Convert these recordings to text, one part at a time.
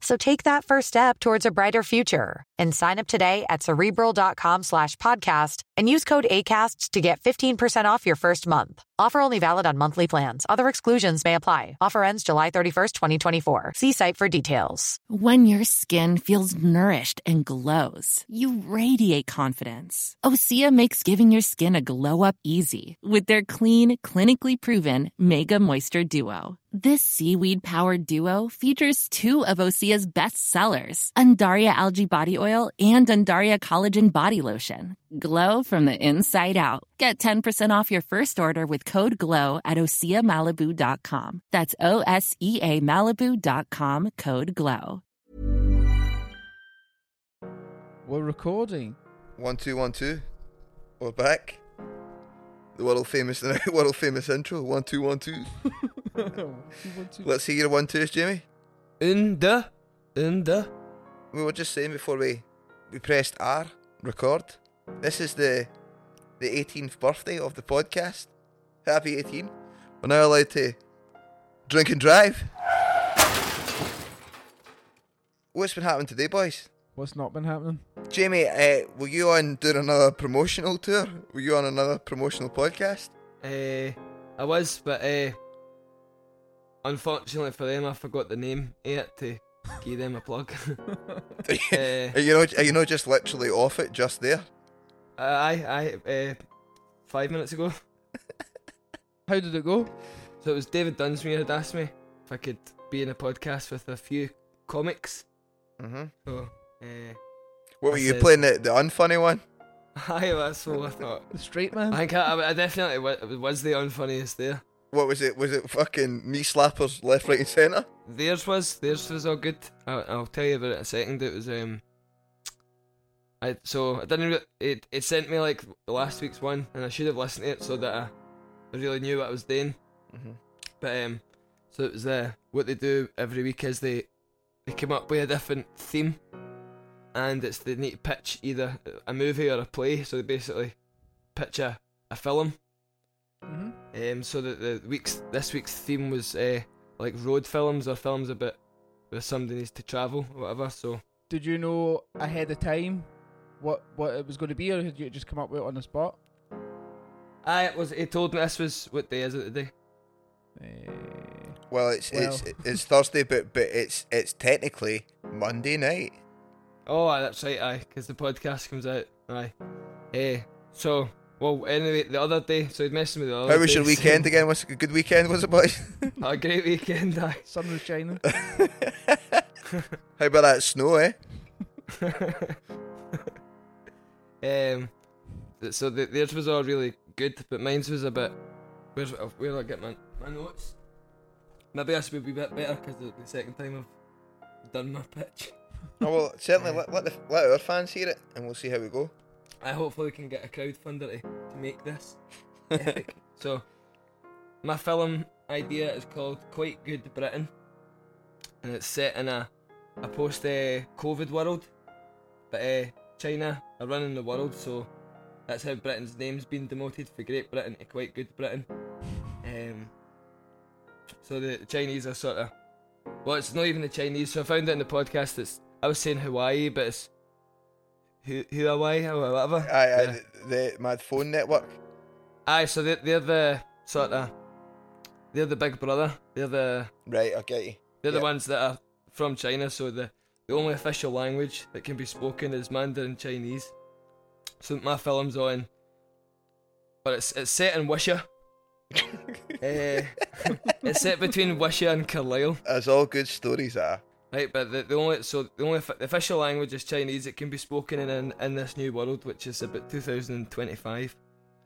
So take that first step towards a brighter future and sign up today at cerebral.com slash podcast and use code ACAST to get 15% off your first month. Offer only valid on monthly plans. Other exclusions may apply. Offer ends July 31st, 2024. See site for details. When your skin feels nourished and glows, you radiate confidence. Osea makes giving your skin a glow up easy with their clean, clinically proven Mega Moisture Duo. This seaweed powered duo features two of Osea's best sellers, Undaria Algae Body Oil and Undaria Collagen Body Lotion. Glow from the inside out. Get 10% off your first order with code GLOW at OseaMalibu.com. That's O S E A Malibu.com code GLOW. We're recording. One two one two. We're back. The world famous world famous intro. One two one two. Let's hear your one twos, Jamie. In the, in the. We were just saying before we we pressed R record. This is the the 18th birthday of the podcast. Happy 18. We're now allowed to drink and drive. What's been happening today, boys? What's not been happening? Jamie, uh, were you on doing another promotional tour? Were you on another promotional podcast? Uh, I was, but uh, unfortunately for them, I forgot the name of it to give them a plug. uh, Are you not, are you not just literally off it just there? I, I, uh, five minutes ago. How did it go? So it was David Dunsmuir had asked me if I could be in a podcast with a few comics. Mm-hmm. So, uh, What were I you said- playing the, the unfunny one? aye, that's what I thought. The straight man? I, think I, I definitely wa- was the unfunniest there. What was it? Was it fucking knee slappers left, right, and centre? Theirs was theirs was all good. I'll, I'll tell you about it in a second. It was um, I so I didn't. Re- it it sent me like last week's one, and I should have listened to it so that I, really knew what I was doing. Mhm. But um, so it was uh, what they do every week is they they come up with a different theme, and it's they need to pitch either a movie or a play. So they basically pitch a, a film. Hmm Um, so the, the week's this week's theme was uh, like road films or films about where somebody needs to travel or whatever. So Did you know ahead of time what what it was going to be, or did you just come up with it on the spot? I was he told me this was what day is it today? Eh, Well, it's Well. it's it's Thursday, but but it's it's technically Monday night. Oh, that's right, aye, because the podcast comes out, aye. Hey, so well, anyway, the other day, so he'd messing with the other. How was your day, weekend saying- again? Was it a good weekend? Was it, boys? A great weekend, aye. sun was shining. How about that snow, eh? um, so the, theirs was all really good, but mine's was a bit. Where's where do I get my my notes? Maybe this would be a bit better because it's the second time I've done my pitch. Oh well, certainly let let, the, let our fans hear it, and we'll see how we go. I hopefully can get a crowdfunder to, to make this epic. So, my film idea is called Quite Good Britain, and it's set in a a post uh, COVID world, but uh, China are running the world, so that's how Britain's name's been demoted for Great Britain to Quite Good Britain. Um, so the Chinese are sort of well, it's not even the Chinese. So I found it in the podcast. It's I was saying Hawaii, but it's Hu- Hawaii or whatever. Aye, aye, Yeah. the, the my phone network. Aye, so they're, they're the sort of they're the big brother. They're the Right, Okay. they're the ones that are from China. So the the only official language that can be spoken is Mandarin Chinese. So my film's on, but it's it's set in Wishaw. Eh, it's set between Wishaw and Carlisle. As all good stories are. Right, but the, the only so the only the official language is Chinese. It can be spoken in in, in this new world, which is about 2025.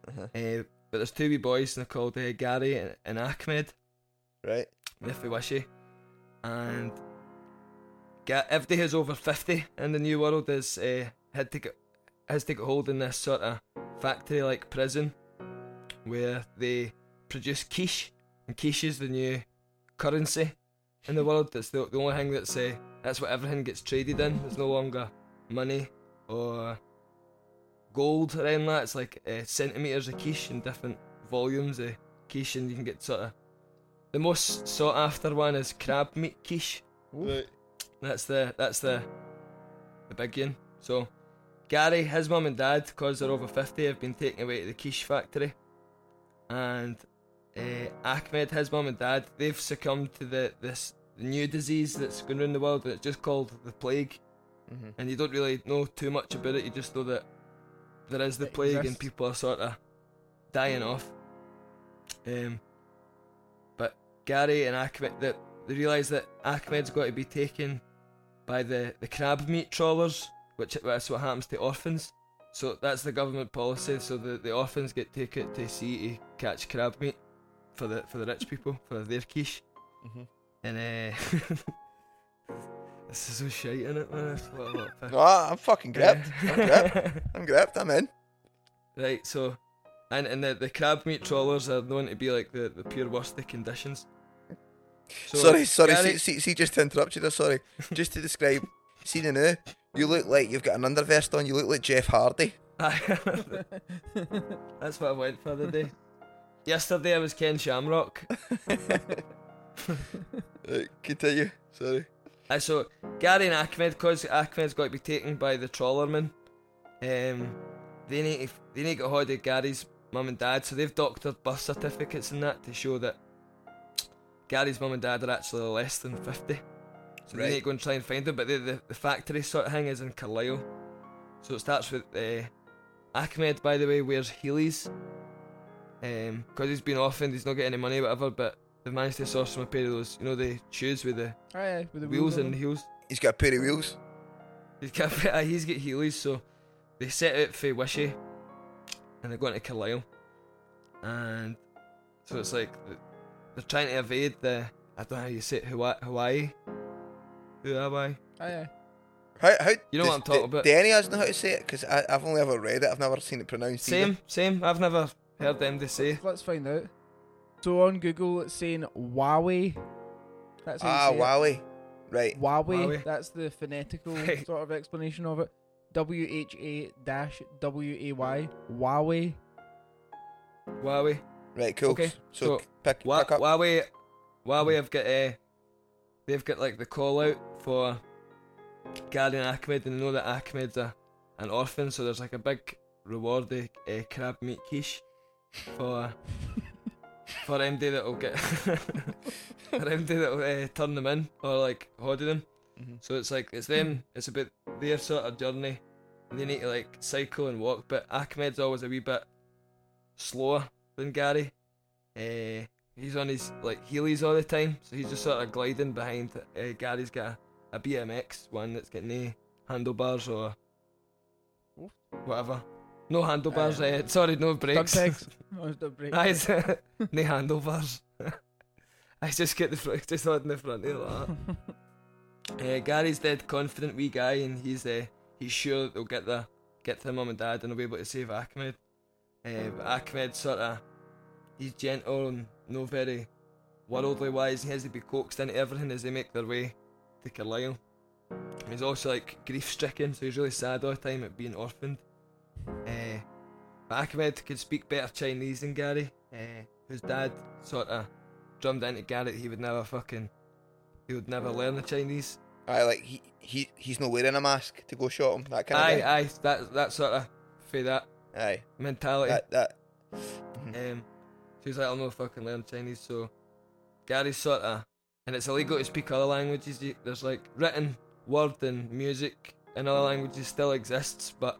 Uh-huh. Uh, but there's two wee boys, and they're called uh, Gary and, and Ahmed. Right. If we wishy, and Ga- everybody who's over 50 in the new world is uh, had to get has to get hold in this sort of factory like prison where they produce quiche, and quiche is the new currency in the world. That's the, the only thing that's uh, that's what everything gets traded in. There's no longer money or gold or anything like that. It's like uh, centimeters of quiche in different volumes of quiche, and you can get sort of the most sought after one is crab meat quiche. Right. That's the that's the the big one. So Gary, his mum and dad, because they're over fifty, have been taken away to the quiche factory, and uh, Ahmed, his mum and dad, they've succumbed to the this new disease that's going around the world. and It's just called the plague, Mhm. and you don't really know too much about it. You just know that there is the It plague, and people are sort of dying off. Um, but Gary and Ahmed, that they realise that Ahmed's got to be taken by the, the crab meat trawlers, which that's what happens to orphans. So that's the government policy. So the, the orphans get taken to sea to catch crab meat for the for the rich people for their quiche. Mhm. And uh, this is so shite in it, man. It's a lot of No, I'm fucking gripped. I'm gripped. I'm gripped. I'm in. Right, so and and the, the crab meat trawlers are known to be like the, the pure worst of conditions. So sorry, sorry. Gary- See, see, see, just to interrupt you there. Sorry. just to describe. See the now. You look like you've got an undervest on. You look like Jeff Hardy. That's what I went for the day. Yesterday I was Ken Shamrock. Right, continue. Sorry. Uh, so Gary and Ahmed, cause Ahmed's got to be taken by the trawlermen. Um, they need to, they need to get hold of Gary's mum and dad, so they've doctored birth certificates and that to show that Gary's mum and dad are actually less than fifty. So they Right. need to go and try and find them. But the, the the factory sort of thing is in Carlisle, so it starts with uh, Ahmed. By the way, wears Heelys. Um, because he's been orphaned, he's not getting any money, whatever. But they've managed to source him a pair of those, you know, the shoes with the Aye, aye, with the wheels on and them. heels. He's got a pair of wheels. He's got uh, he's got Heelys, so they set out for Wishy, and they're going to Carlisle, and so it's like they're trying to evade the I don't know how you say it Hawaii Hawaii Hawaii. Aye, aye. How, how, You know what I'm talking do- about. Do any of us know how to say it? Because I've only ever read it. I've never seen it pronounced. Same same. I've never heard them to say. Let's find out. So on Google, it's saying Huawei. That's how Ah, you say it. Right. Huawei. Huawei. That's the phonetical Right. sort of explanation of it. W H A dash W A Y. Huawei. Huawei. Right. Cool. Okay, So, so pick, Wa- pick up. Huawei Huawei have got uh, they've got like the call out for Gary and Ahmed, and they know that Ahmed's a, an orphan, so there's like a big reward of uh, crab meat quiche for for MD that'll get for MD that'll uh, turn them in or like hoddy them. Mhm. So it's like it's them. It's about their sort of journey. They need to like cycle and walk, but Ahmed's always a wee bit slower than Gary. Uh, he's on his like heelys all the time, so he's just sort of gliding behind. Uh, Gary's got a, a BMX one that's got no handlebars or whatever. No handlebars. Uh, uh, sorry, no brakes. tags. Oh, it's the brake. Aye, it's, no handlebars. I just get the front, just on the front like that. Uh, Gary's dead confident wee guy, and he's uh, he's sure that they'll get the get to the mum and dad, and they'll be able to save Ahmed. Uh, but Ahmed sort of he's gentle and no very worldly wise. He has to be coaxed into everything as they make their way to Carlisle. He's also like grief stricken, so he's really sad all the time at being orphaned. Uh, Ahmed could speak better Chinese than Gary, uh, whose dad sort of drummed into Gary that he would never fucking he would never learn the Chinese. Aye, like he, he he's not wearing a mask to go shot him. That kind Aye, of aye, that that sort of for that Aye. mentality. That that Um, like, I'll no fucking learn Chinese. So Gary's sort of, and it's illegal to speak other languages. There's like written word and music in other languages still exists, but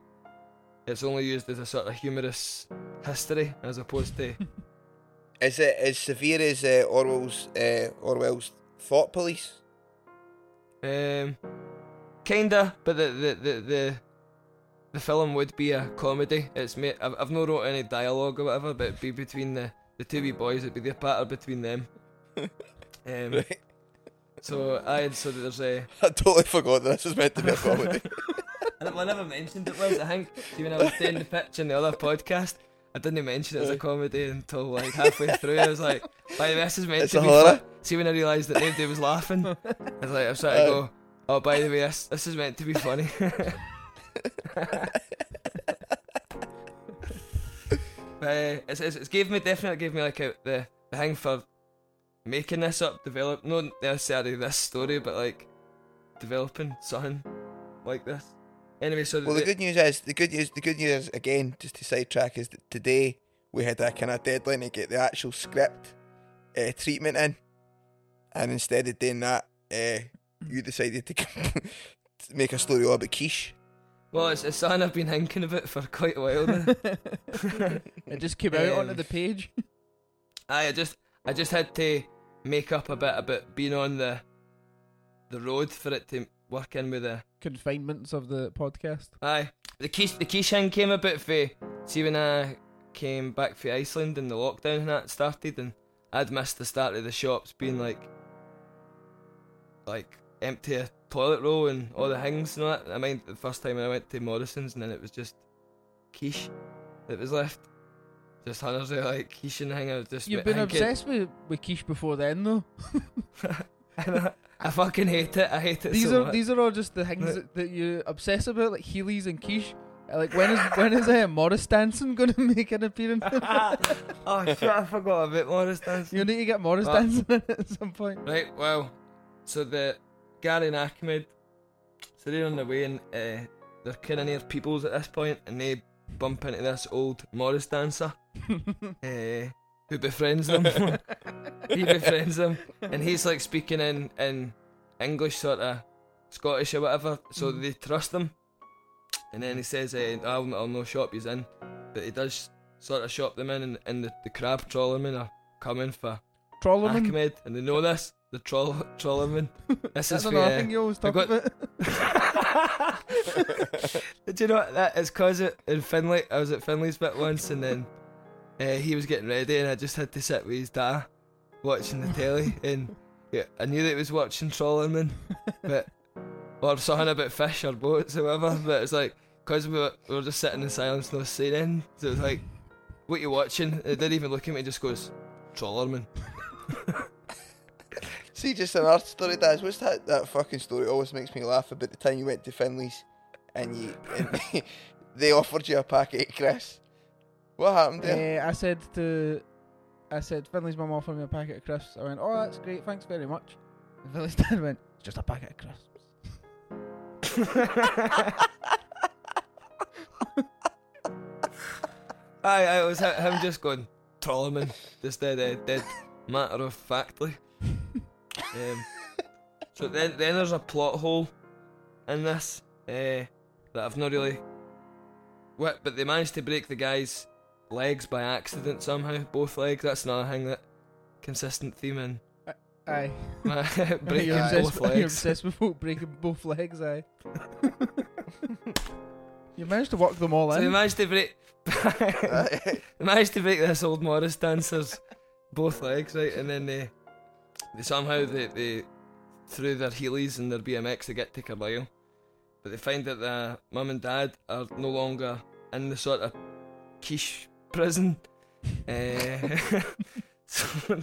it's only used as a sort of humorous history as opposed to. Is it as severe as uh, Orwell's uh, Orwell's Thought Police? Um, kinda, but the the the the, the film would be a comedy. It's made. I've, I've not wrote any dialogue or whatever, but it'd be between the the two wee boys. It'd be the patter between them. Um, Right. So I so there's a. I totally forgot that this was meant to be a comedy. I never- I never mentioned it was. I think see when I was doing the pitch in the other podcast, I didn't mention it as a comedy until like halfway through. I was like, "By the way, this is meant It's to a be." horror. See when I realised that nobody was laughing, I was like, "I'm starting to go." Oh, by the way, this this is meant to be funny. But, uh, it's, it's, it's gave me definitely gave me like a, the the thing for making this up, develop not necessarily this story, but like developing something like this. Anyway, so well, the good news is the good news. The good news again, just to sidetrack, is that today we had a kind of deadline to get the actual script uh, treatment in, and instead of doing that, uh, you decided to, to make a story all about quiche. well, it's, it's something I've been thinking about for quite a while now. it just came out onto Um, the page. Aye, I just I just had to make up a bit about being on the the road for it to work in with the Confinements of the podcast. aye. The quiche the quiche thing came about for see when I came back from Iceland and the lockdown and that started and I'd missed the start of the shops being like like empty a toilet roll and all the things and all that. I mean, the first time I went to Morrison's and then it was just quiche that was left. Just hundreds of like quiche and. I was just You've been thinking- obsessed with, with quiche before then, though. I fucking hate it. I hate it These so are much. these are all just the things that, that you obsess about, like Heelys and quiche. Like when is when is uh, Morris Danson going to make an appearance? oh shit! I forgot about Morris Dance. you need to get Morris? Danson in at some point. Right. Well, so the Gary and Ahmed, so they're on the way and uh, they're kind of near Peebles at this point, and they bump into this old Morris dancer, uh, who befriends them. he befriends them, and he's like speaking in in English, sort of Scottish or whatever. So Mhm. they trust him, and then he says, uh, "I'll, I'll no shop you in," but he does sort of shop them in, and, and the, the crab trawlermen are coming for Trollerman. Ahmed, and they know this. The troll trollerman. This That's is another thing you always talk got- about. Do you know what that is? Cause it in Finlay. I was at Finlay's bit once, and then uh, he was getting ready, and I just had to sit with his dad watching the telly, and yeah, I knew that he was watching Trollerman, but or something about fish or boats or whatever. But it's like because we were, we were just sitting in silence, no saying anything. So it was like, "What are you watching?" It didn't even look at me; it just goes, "Trollerman." See, just another story, Daz. What's that? That fucking story always makes me laugh about the time you went to Finley's and you and they offered you a packet of crisps. What happened there? Uh, I said to, I said Finley's mum offered me a packet of crisps. I went, oh that's great, thanks very much. And Finley's dad went, it's just a packet of crisps. Aye, aye, it was hi- him just going Trollerman, just dead, dead, dead matter of factly. Um, so then, then there's a plot hole in this uh, that I've not really. What? But they managed to break the guy's legs by accident somehow. Both legs. That's another thing that consistent theme in Aye. breaking you're, both obsessed, you're legs. obsessed with breaking both legs, aye. you managed to work them all So in. managed to break. managed to break this old Morris dancer's both legs, right? And then they, they somehow they, they through their Heelys and their BMX they get to Carlisle, but they find that the mum and dad are no longer in the sort of quiche prison. uh, so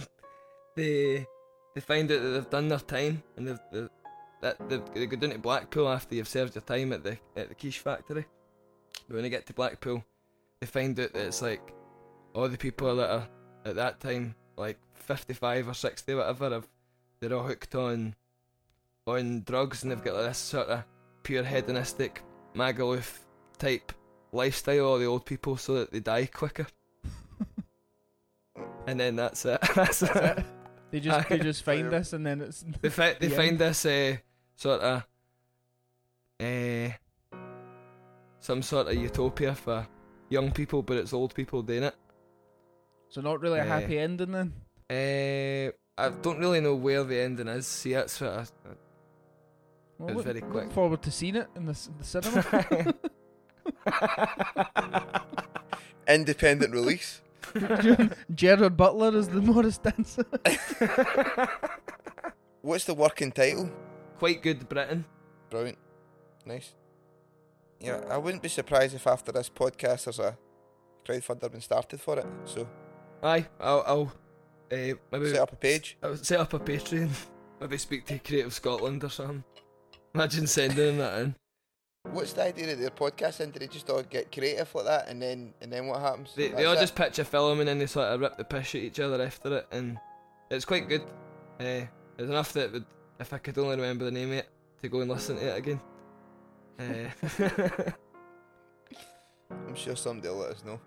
they they find out that they've done their time and they've, they've that they've, they go down to Blackpool after you've served your time at the at the quiche factory. But when they get to Blackpool, they find out that it's like all the people that are at that time like 55 or 60 whatever have they're all hooked on on drugs and they've got like this sort of pure hedonistic Magaluf type lifestyle all the old people so that they die quicker and then that's it. that's it. That's it. They just they just find this and then it's They, fi- they the find end. this uh, sort of uh, some sort of utopia for young people, but it's old people doing it. So not really a Eh. happy ending then. Uh, I don't really know where the ending is. See, that's what I, Well, It was look- very quick. Look forward to seeing it in the, s- the cinema. Independent release. Gerard Butler is the Morris dancer. What's the working title? Quite good Britain. Brilliant. Nice. Yeah, I wouldn't be surprised if after this podcast there's a crowdfunder been started for it. So Aye, I'll, I'll uh, maybe set up a page. I'll set up a Patreon. Maybe speak to Creative Scotland or something. Imagine sending that in. What's the idea of their podcast? And do they just all get creative like that, and then and then what happens? They, they all it? just pitch a film and then they sort of rip the piss at each other after it, and it's quite good. Uh, it's enough that would, if I could only remember the name of it, to go and listen to it again. Uh, I'm sure somebody will let us know.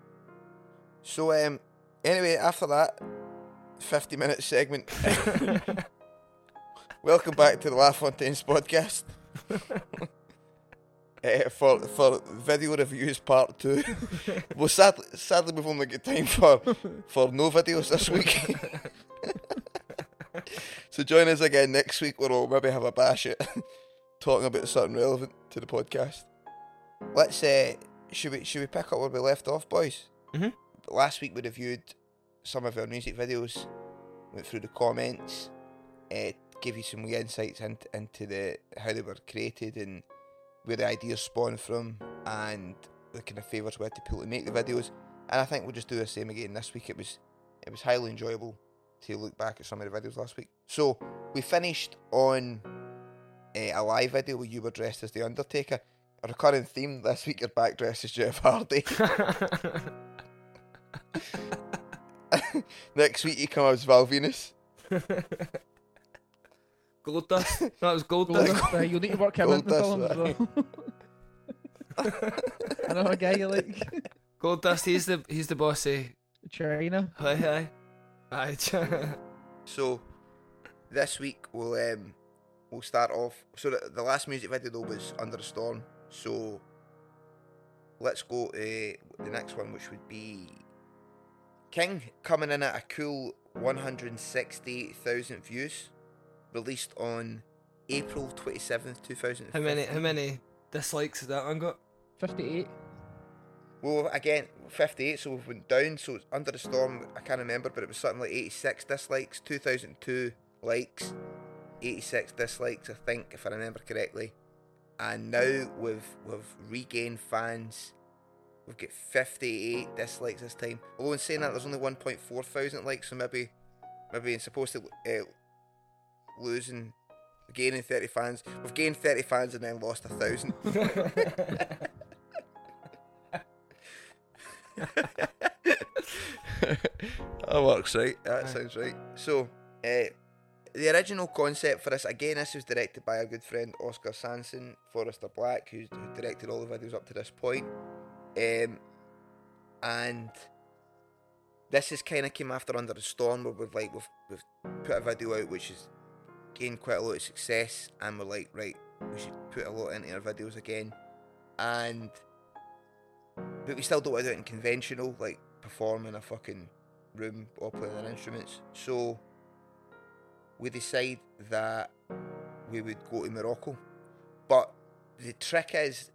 So um, anyway, after that, 50 minute segment. Welcome back to the La Fontaine's podcast. Uh, for for video reviews part two. well, sadly, sadly, we've only got time for for no videos this week. so join us again next week, where we'll maybe have a bash at talking about something relevant to the podcast. Let's uh, should we should we pick up where we left off, boys? Mhm. Last week we reviewed some of our music videos, went through the comments, uh, gave you some wee insights into into the how they were created and where the ideas spawned from, and the kind of favours we had to pull to make the videos. And I think we'll just do the same again this week. It was it was highly enjoyable to look back at some of the videos last week. So we finished on uh, a live video where you were dressed as the Undertaker. A recurring theme this week, you're back dressed as Jeff Hardy. Next week, you come as Val Venis. Goldust. No, it was Gold, Goldust. Dust, uh, you'll need to work him Gold into the Dust, film as right. well. Another guy you like. Goldust. He's the he's the boss. Eh? China. Aye, aye, aye. So this week we'll um we'll start off. So the, the last music video though was Under the Storm. So let's go to the next one, which would be King coming in at a cool 160,000 views, released on April 27th, 2015. how many how many dislikes has that one got? 58. Well, again, 58, so we've went down. So Under the Storm, I can't remember, but it was something like 86 dislikes, 2002 likes, 86 dislikes, I think, if I remember correctly. And now we've, we've regained fans. We've got 58 dislikes this time. Although in saying that, there's only 1.4 thousand likes, so maybe, maybe it's supposed to uh, losing, gaining 30 fans. We've gained 30 fans and then lost a thousand. that works right. That sounds right. So, uh, the original concept for this, again, this was directed by our good friend Oscar Sanson, Forrester Black, who's who directed all the videos up to this point. Um, and this is kind of came after Under the Storm, where we've like we've, we've put a video out which has gained quite a lot of success, and we're like, right, we should put a lot into our videos again, and but we still don't want to do it in conventional, like perform in a fucking room or playing our instruments. So we decide that we would go to Morocco. But the trick is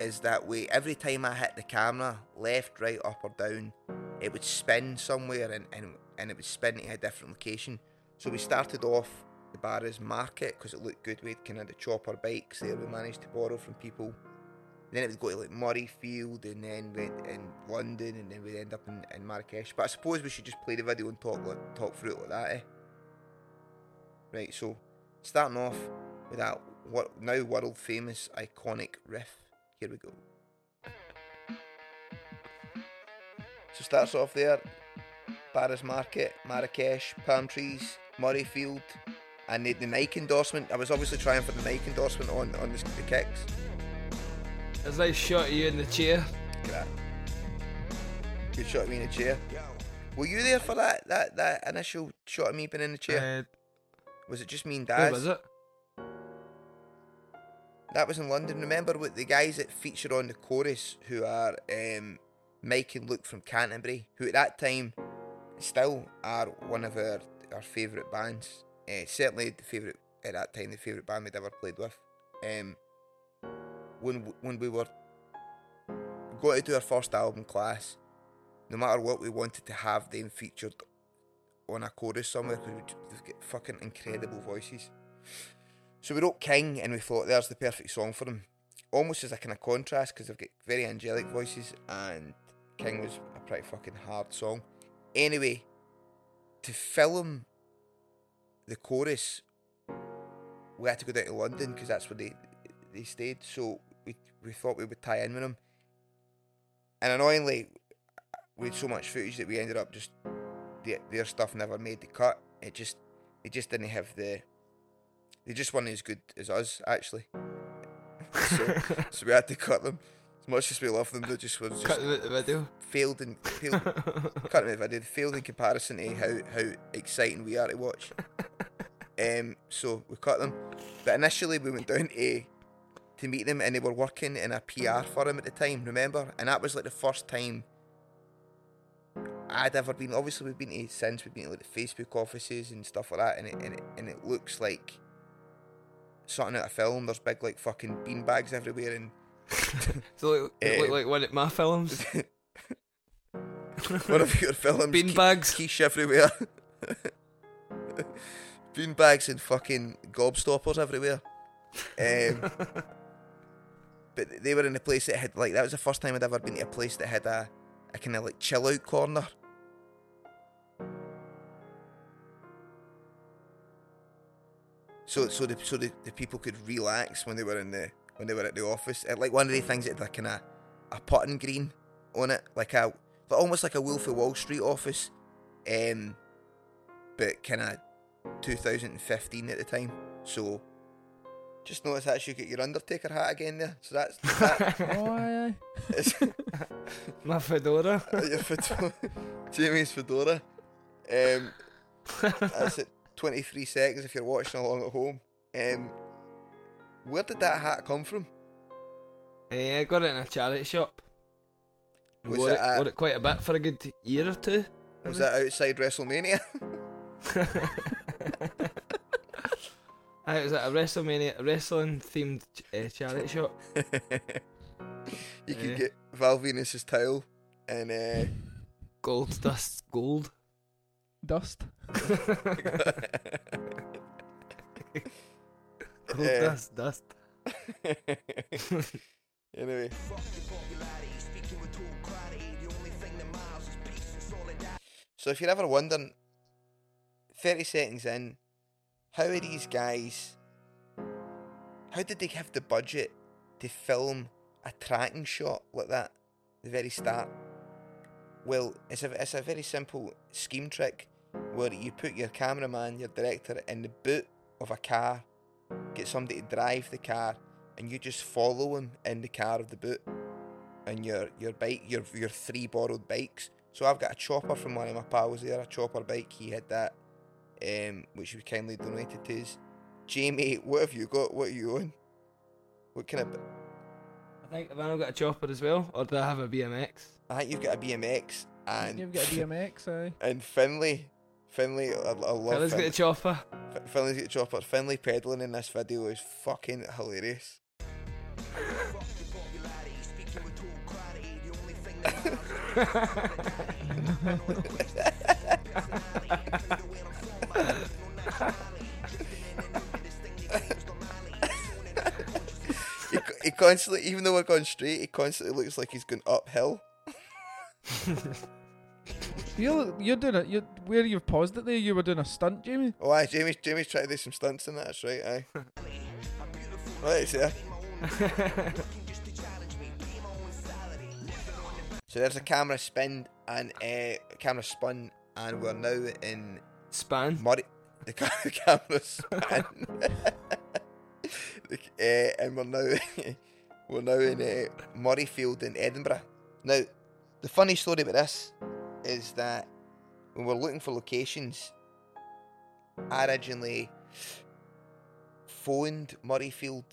is that we every time I hit the camera, left, right, up or down, it would spin somewhere and, and, and it would spin to a different location. So we started off the Barras Market because it looked good. We had kind of the chopper bikes there we managed to borrow from people. Then it would go to like Murrayfield and then we in London and then we'd end up in, in Marrakesh. But I suppose we should just play the video and talk like, talk through it like that, eh? Right, so starting off with that what now world famous iconic riff. Here we go. So starts off there, Barras Market, Marrakesh, palm trees, Murrayfield, and the, the Nike endorsement. I was obviously trying for the Nike endorsement on on the, the kicks. There's a nice shot you in the chair. Look at that. Good shot of me in the chair. Were you there for that that that initial shot of me being in the chair? Uh, was it just me and Daz? was it? That was in London. Remember with the guys that feature on the chorus who are um, Mike and Luke from Canterbury, who at that time still are one of our our favourite bands. Uh, certainly the favourite at that time, the favourite band we'd ever played with. Um, when when we were going to do our first album class, no matter what, we wanted to have them featured on a chorus somewhere because they've got fucking incredible voices. So we wrote King and we thought there's the perfect song for them. Almost as a kind of contrast because they've got very angelic voices and King was a pretty fucking hard song. Anyway, to film the chorus, we had to go down to London because that's where they they stayed. So we we thought we would tie in with them. And annoyingly, we had so much footage that we ended up just their, their stuff never made the cut. It just they just didn't have the they just weren't as good as us actually. so, so we had to cut them. Much as we love them, they just were just Cut the, the video. failed in failed, out of the video. Failed in comparison to how how exciting we are to watch. Um, so we cut them, but initially we went down to to meet them, and they were working in a PR firm at the time. Remember, and that was like the first time I'd ever been. Obviously, we've been to since we've been to like the Facebook offices and stuff like that, and it and it, and it looks like something out of film. There's big like fucking beanbags everywhere, and So looked Um, like one of my films. one of your films. Beanbags. quiche everywhere. Beanbags and fucking gobstoppers everywhere. Um, but they were in a place that had like that was the first time I'd ever been to a place that had a, a kind of like chill out corner. So so the so the, the people could relax when they were in the when they were at the office. Uh, like one of the things that had like kind of a putting green on it, like a but almost like a Wolf of Wall Street office, um, but kind of 2015 at the time. So just notice that you get your Undertaker hat again there. So that's that oh, aye, aye. my fedora. your fedora, Jamie's fedora. Um, that's at 23 seconds if you're watching along at home. Um, where did that hat come from? Eh, I got it in a charity shop. Was wore, it it, at- wore it quite a bit for a good year or two. Was that outside WrestleMania? Aye, it was at a WrestleMania, wrestling themed uh, charity shop. you could Eh. get Val Venis's towel and uh, Gold dust, gold. Dust. Eh. dust, dust. anyway. So if you're ever wondering, 30 seconds in, how are these guys, how did they have the budget to film a tracking shot like that at the very start? Well, it's a, it's a very simple scheme trick where you put your cameraman, your director in the boot of a car, get somebody to drive the car, and you just follow him in the car of the boot and your your bike, your your three borrowed bikes. So I've got a chopper from one of my pals there, a chopper bike. He had that, um, which we kindly donated to us. Jamie, what have you got? What are you on? What kind of? I think I've I got a chopper as well, or do I have a BMX? I think you've got a BMX and You've got a BMX, aye. and Finley, Finley, I, I love get Finley. a chopper. Fi- Finley's got a chopper. Finley pedaling in this video is fucking hilarious. he, he constantly, even though we're going straight, he constantly looks like he's going uphill. You're you're doing it. You're where you've paused it there. You were doing a stunt, Jamie. Oh, aye, Jamie's, Jamie's trying to do some stunts in that, that's right, aye. right, it's there. So there's a camera spin and uh, camera spun, and we're now in Span. Murray. The, camera spun, the, uh, and we're now we're now in uh, Murrayfield in Edinburgh. Now, the funny story about this is that when we're looking for locations, I originally phoned Murrayfield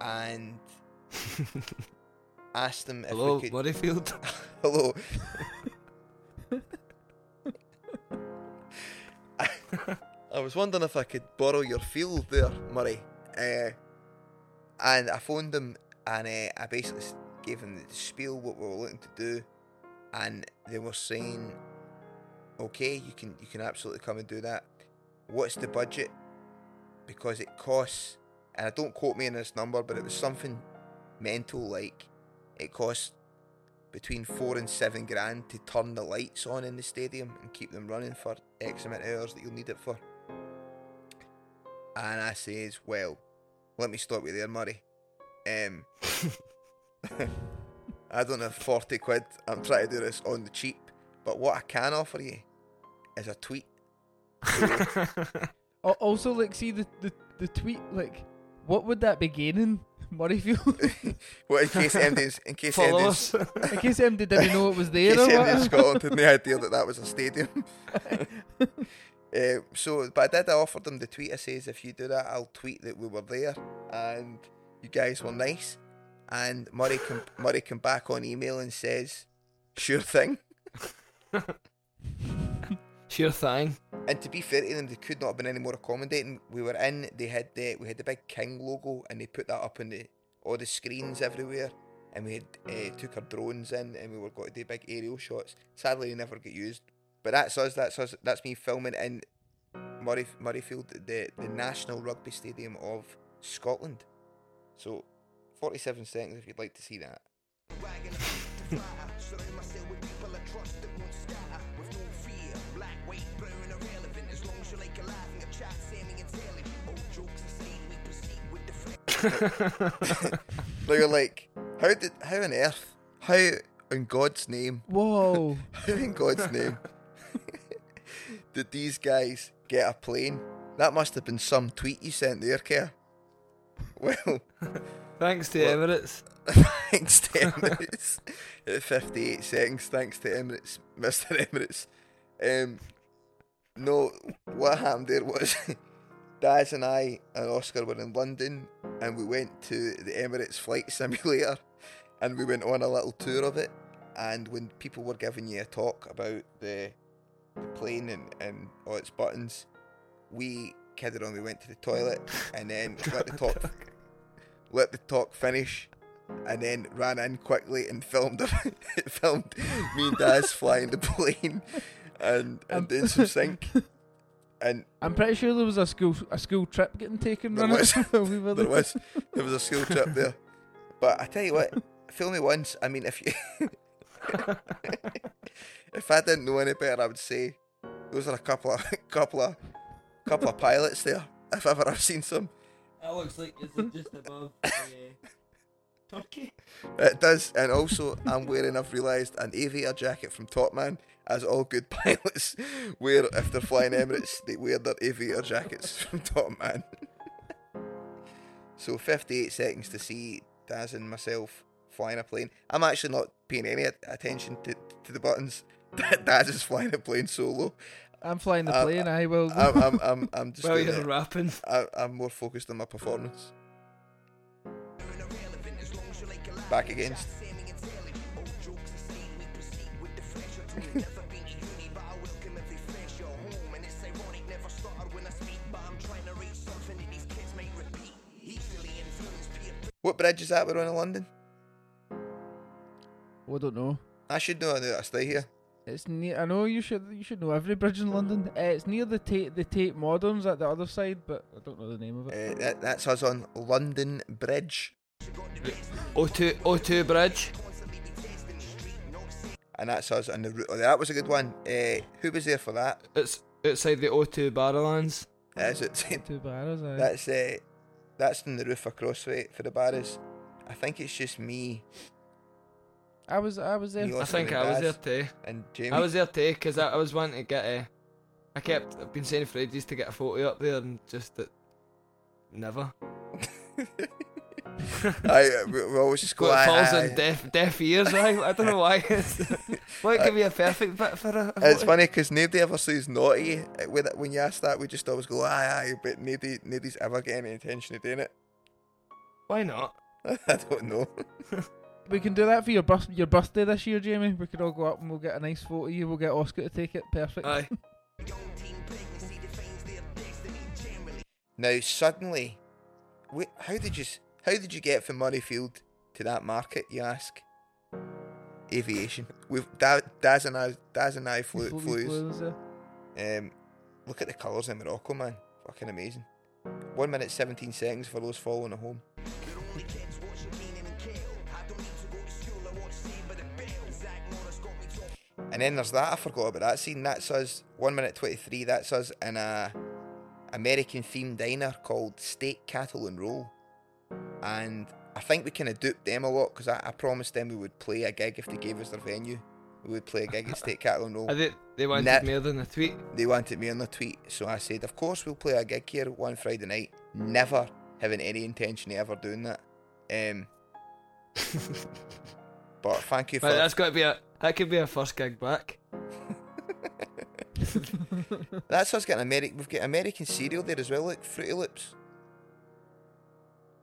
and asked them if Hello, we could. Murrayfield. Hello. I was wondering if I could borrow your field there, Murray. Uh, and I phoned them and uh, I basically gave them the spiel what we were looking to do, and they were saying, "Okay, you can you can absolutely come and do that. What's the budget? Because it costs, and I don't quote me on this number, but it was something mental like it costs between four and seven grand to turn the lights on in the stadium and keep them running for X amount of hours that you'll need it for. And I says, well, let me stop you there, Murray. Um, I don't have 40 quid. I'm trying to do this on the cheap. But what I can offer you is a tweet. Also, like, see the, the, the tweet, like, what would that be gaining, Murrayfield? well, in case MD's, in case Follow MD's. In case MD didn't know it was in there case or MD in what. Scotland had no idea that that was a stadium. Uh, so, but I did offer them the tweet. I says, if you do that, I'll tweet that we were there and you guys were nice. And Murray come Murray come back on email and says, sure thing. Sure thing. And to be fair to them, they could not have been any more accommodating. We were in, they had the we had the big King logo, and they put that up on the all the screens everywhere. And we had uh, took our drones in, and we were going to do big aerial shots. Sadly, they never get used. But that's us. That's us. That's me filming in Murray Murrayfield, the the National Rugby Stadium of Scotland. So, forty-seven seconds if you'd like to see that. Now you're like, how did how on earth, how in God's name, Whoa. how in God's name did these guys get a plane? That must have been some tweet you sent there, Kerr. Well, Thanks to What? Emirates. thanks to Emirates. At 58 seconds, thanks to Emirates, Mr. Emirates. Um, no, what happened there was Daz and I and Oscar were in London and we went to the Emirates flight simulator and we went on a little tour of it. And when people were giving you a talk about the, the plane and, and all its buttons, we kidded on, we went to the toilet and then let the talk let the talk finish and then ran in quickly and filmed filmed me and Daz flying the plane and and Um, doing some sync. And I'm pretty sure there was a school a school trip getting taken. There was. we were there there. was there was a school trip there. But I tell you what, film me once. I mean, if you if I didn't know any better, I would say those are a couple of couple of couple of pilots there. If ever I've seen some, That looks like it's just above uh, Turkey. it does. And also, I'm wearing. I've realised an aviator jacket from Top Man, as all good pilots wear if they're flying Emirates. They wear their aviator jackets from Top Man. so 58 seconds to see Daz and myself flying a plane. I'm actually not paying any attention to, to the buttons. Daz is flying a plane solo. I'm flying the Uh, plane. I will. I'm, I'm, I'm, I'm just. Well, gonna- you're rapping. I, I'm more focused on my performance. Back against. What bridge is that we're on in London? oh, I don't know. I should know that I stay here. It's near. I know you should. You should know every bridge in London. Uh, it's near the Tate. The Tate Moderns at the other side, but I don't know the name of it. Uh, that, that's us on London Bridge. O2, O2 Bridge. And that's us on the route. Oh, that was a good one. Uh, who was there for that? It's outside the O2 Barrowlands. Is it? Two barrows. aye. That's uh, that's in the roof across for, for the barras. I think it's just me, I was. I was there. You I think I was there too. and Jamie. I was there too because I, I was wanting to get a. I kept. I've been saying for ages to get a photo up there and just that. Never. I we, we always just go. Well, it aye, falls aye, in deaf deaf ears. I I don't know why. Why give me a perfect bit for a? a It's funny because nobody ever says naughty when, when you ask that. We just always go aye aye, but nobody nobody's ever getting any intention of doing it. Why not? I don't know. We can do that for your bus- your birthday this year, Jamie. We could all go up and we'll get a nice photo of you. We'll get Oscar to take it. Perfect. Aye. Now suddenly, wait, how did you how did you get from Murrayfield to that market? You ask. Aviation. We've da- Daz and I, Daz and I flew, Flew- flew. flew, Um, look at the colours in Morocco, man. Fucking amazing. One minute seventeen seconds for those following at home. And then there's that. I forgot about that scene. That's us. One minute twenty three. That's us in a American themed diner called Steak, Cattle and Roll. And I think we kind of duped them a lot because I, I promised them we would play a gig if they gave us their venue. We would play a gig at Steak, Cattle and Roll. Think they wanted more than a tweet. They wanted me on the tweet, so I said, "Of course, we'll play a gig here one Friday night." Never having any intention of ever doing that. Um, but thank you for Right, that's got to be a. That could be our first gig back. that's us getting American. We've got American cereal there as well, like Fruity Loops.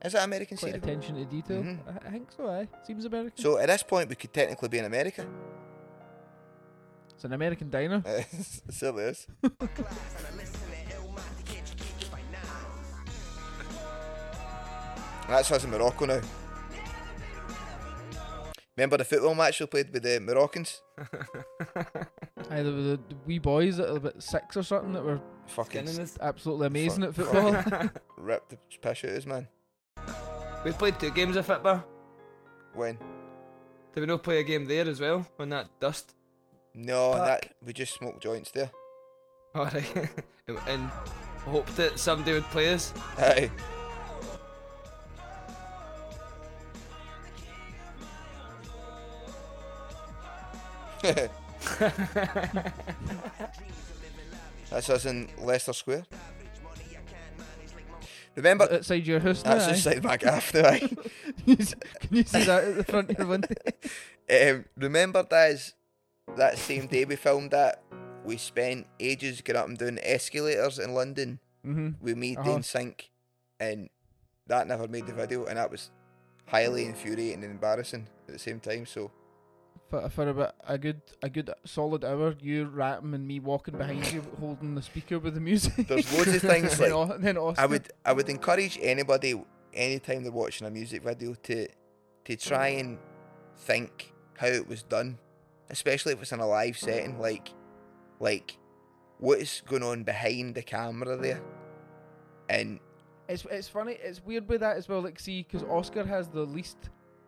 Is that American quite cereal? attention to detail. Mhm. I, I think so. Aye, seems American. So at this point, we could technically be in America. it's an American diner. It certainly is. That's us in Morocco now. Remember the football match we played with the Moroccans? Aye, there were the, the wee boys that were about six or something that were Fucking Skinning us. absolutely amazing Fuck- at football. ripped the piss out of us, man. We played two games of football. When? Did we not play a game there as well on that dust? No, Fuck. that we just smoked joints there. Alright. and hoped that somebody would play us. Aye. That's us in Leicester Square. Remember, outside your house now. that's aye. just side my gaff now. aye. Can you see that at the front of your window? Um, remember, Daz, that same day we filmed that, we spent ages getting up and doing escalators in London mm-hmm. with me, Uh-huh. Dane Sink, and that never made the video, and that was highly infuriating and embarrassing at the same time. So, For, for about a good a good solid hour, you rapping and me walking behind you, holding the speaker with the music. There's loads of things like- then Oscar. I would I would encourage anybody anytime they're watching a music video to to try and think how it was done, especially if it's in a live setting. Like like what is going on behind the camera there, and It's it's funny. It's weird with that as well. Like, see, because Oscar has the least,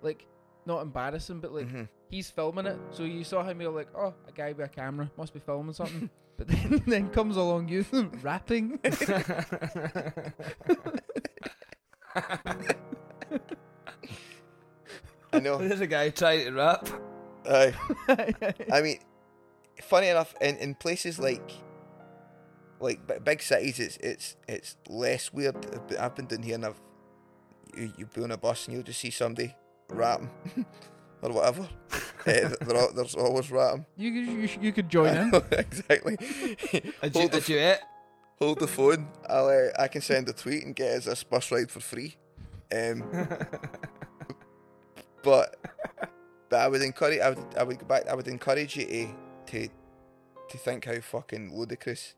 like, not embarrassing, but like mhm. he's filming it. So you saw him, you're like, oh, a guy with a camera must be filming something. but then then comes along you rapping. I know. There's a guy trying to rap. Aye. I mean, funny enough, in, in places like like big cities, it's it's it's less weird. I've been- I've been down here and I've you you be on a bus and you'll just see somebody rapping or whatever. Eh, they're all, there's always rapping. you, you you you could join in. exactly. A, du- hold, a the, duet. hold the phone. I'll uh, I can send a tweet and get us this bus ride for free. Um, but but I would encourage I would I would go back I would encourage you to to to think how fucking ludicrous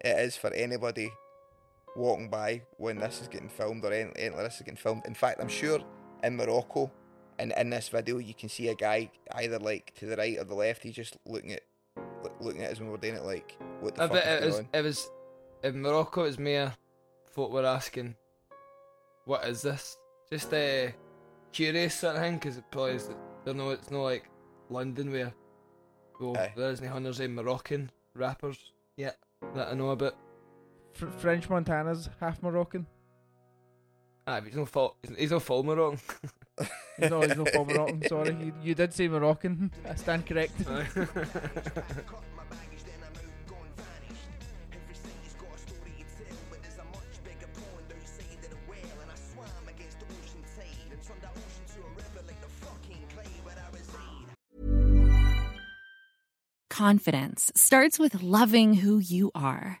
it is for anybody walking by when this is getting filmed or anything anything like this is getting filmed. In fact, I'm sure in Morocco and in this video you can see a guy either like to the right or the left. He's just looking at looking at us when we're doing it like what the I fuck is it going was, on? it was in Morocco. It was mere folk were asking, "What is this?" Just uh, curious sort of thing, because it probably is. They know it's not like London where well Aye. there isn't hundreds of Moroccan rappers yet that I know about. Fr- French Montana's half Moroccan. Ah, but he's no fault. He's no full Moroccan. no, he's no full Moroccan. Sorry, you, you did say Moroccan. I stand corrected. Confidence starts with loving who you are.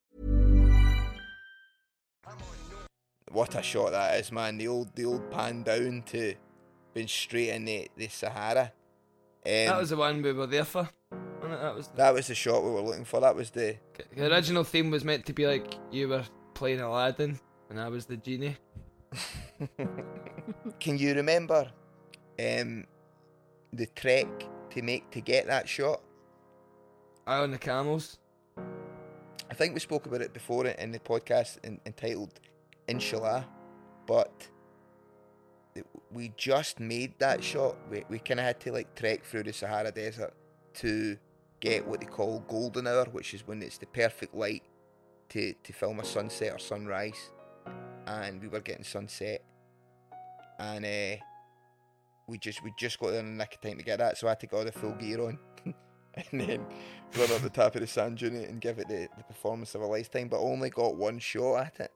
What a shot that is, man. The old the old pan down to being straight in the, the Sahara. Um, that was the one we were there for. That was the, that was the shot we were looking for. That was the the original theme was meant to be like you were playing Aladdin and I was the genie. Can you remember um, the trek to make to get that shot? I on the camels. I think we spoke about it before in the podcast in, entitled Inshallah, but we just made that shot. We, we kind of had to like trek through the Sahara Desert to get what they call golden hour, which is when it's the perfect light to, to film a sunset or sunrise. And we were getting sunset, and uh, we just we just got there in the nick of time to get that, so I had to get all the full gear on. and then run up the top of the sand dune and give it the, the performance of a lifetime, but only got one shot at it.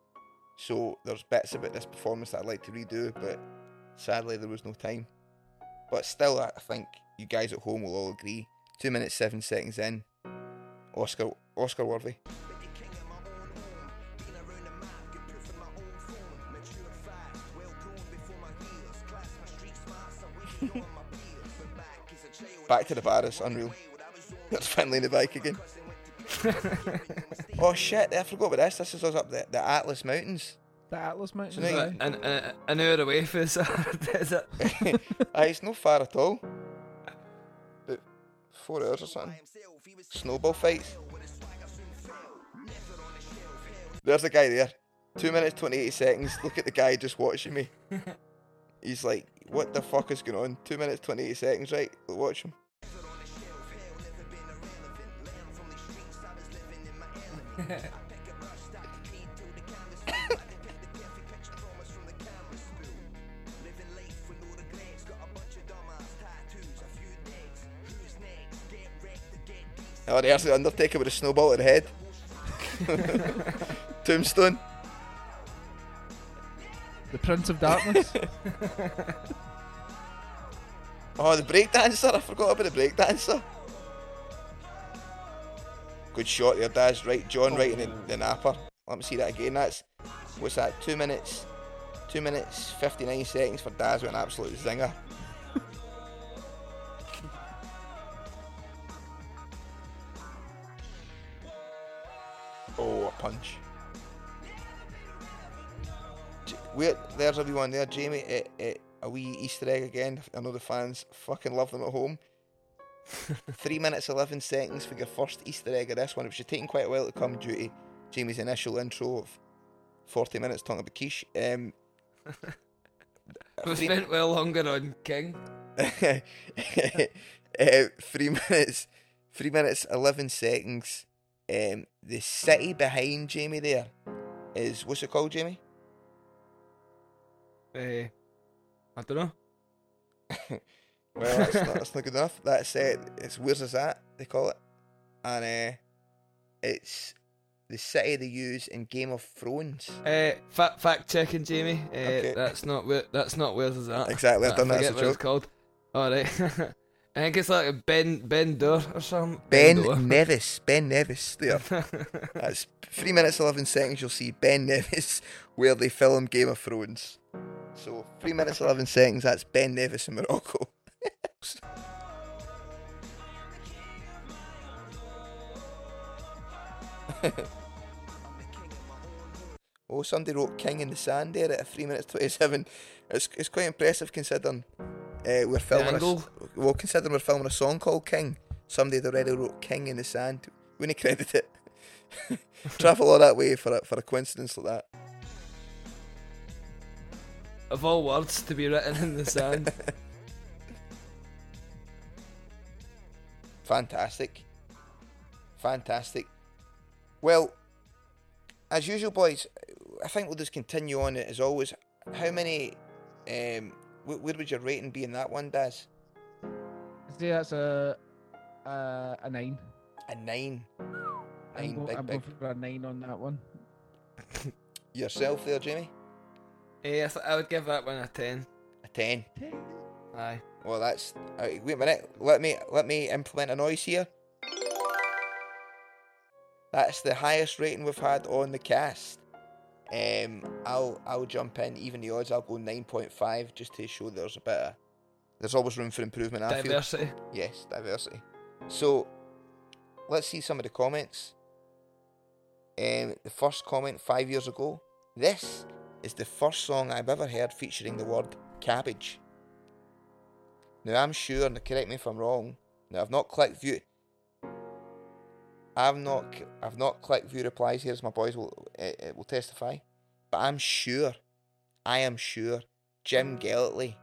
So there's bits about this performance that I'd like to redo, but sadly there was no time. But still, I think you guys at home will all agree. Two minutes seven seconds in, Oscar Oscar worthy. Back to the it's unreal. That's finally in the bike again. oh shit, I forgot about this. This is us up the, the Atlas Mountains. The Atlas Mountains. So now An, an, an hour away from the Sahara Desert. Aye, it's not far at all. About four hours or something. Snowball fights. There's the guy there. Two minutes, 28 seconds. Look at the guy just watching me. He's like, what the fuck is going on? Two minutes, 28 seconds, right? Watch him. Oh, there's the Undertaker with a snowball at the head. Tombstone. The Prince of Darkness. Oh, the breakdancer. I forgot about the breakdancer. Good shot there, Daz. Right, John, right in the, the napper. Let me see that again. That's, what's that, two minutes, two minutes, 59 seconds for Daz with an absolute zinger. oh, a punch. Wait, there's everyone there, Jamie. Eh, eh, a wee Easter egg again. I know the fans fucking love them at home. Three minutes eleven seconds for your first Easter egg of this one, which has taken quite a while to come due to Jamie's initial intro of forty minutes talking about quiche. Um, We spent well longer on King. uh, three minutes, three minutes eleven seconds. Um, the city behind Jamie there is what's it called, Jamie? Uh, I don't know. Well, that's not, that's not good enough. That's it. It's Ouarzazate they call it, and uh, it's the city they use in Game of Thrones. Uh, fact fact checking, Jamie. Uh, Okay. That's not where. That's not Ouarzazate? Exactly, I've I done that as a what it's called. All right. I think it's like a Ben Ben Dur or something. Ben Dur. Nevis. Ben Nevis. There. That's three minutes eleven seconds. You'll see Ben Nevis where they film Game of Thrones. So three minutes eleven seconds. That's Ben Nevis in Morocco. Oh, somebody wrote King in the Sand there at 3 minutes 27. It's, it's quite impressive considering uh, we're filming a, well, considering we're filming a song called King. Somebody had already wrote King in the Sand. We need credit it. Travel all that way for a, for a coincidence like that. Of all words to be written in the sand. Fantastic. Fantastic. Well, as usual, boys, I think we'll just continue on it as always. How many, um, wh- where would your rating be in that one, Daz? I'd say that's a a, a nine. A nine. I'm, Nine, go, big, I'm big. going for a nine on that one. Yourself there, Jamie? Eh, I, I would give that one a 10. A ten. Aye. Well, that's. Uh, wait a minute. Let me let me implement a noise here. That's the highest rating we've had on the cast. Um, I'll I'll jump in. Even the odds, I'll go nine point five just to show there's a bit of. There's always room for improvement. I feel. Diversity. Yes, diversity. So, let's see some of the comments. Um, the first comment five years ago. This is the first song I've ever heard featuring the word cabbage. Now I'm sure, and correct me if I'm wrong. Now I've not clicked view. I've not, I've not clicked view replies here, as my boys will, uh, will testify. But I'm sure, I am sure, Jim Gellatly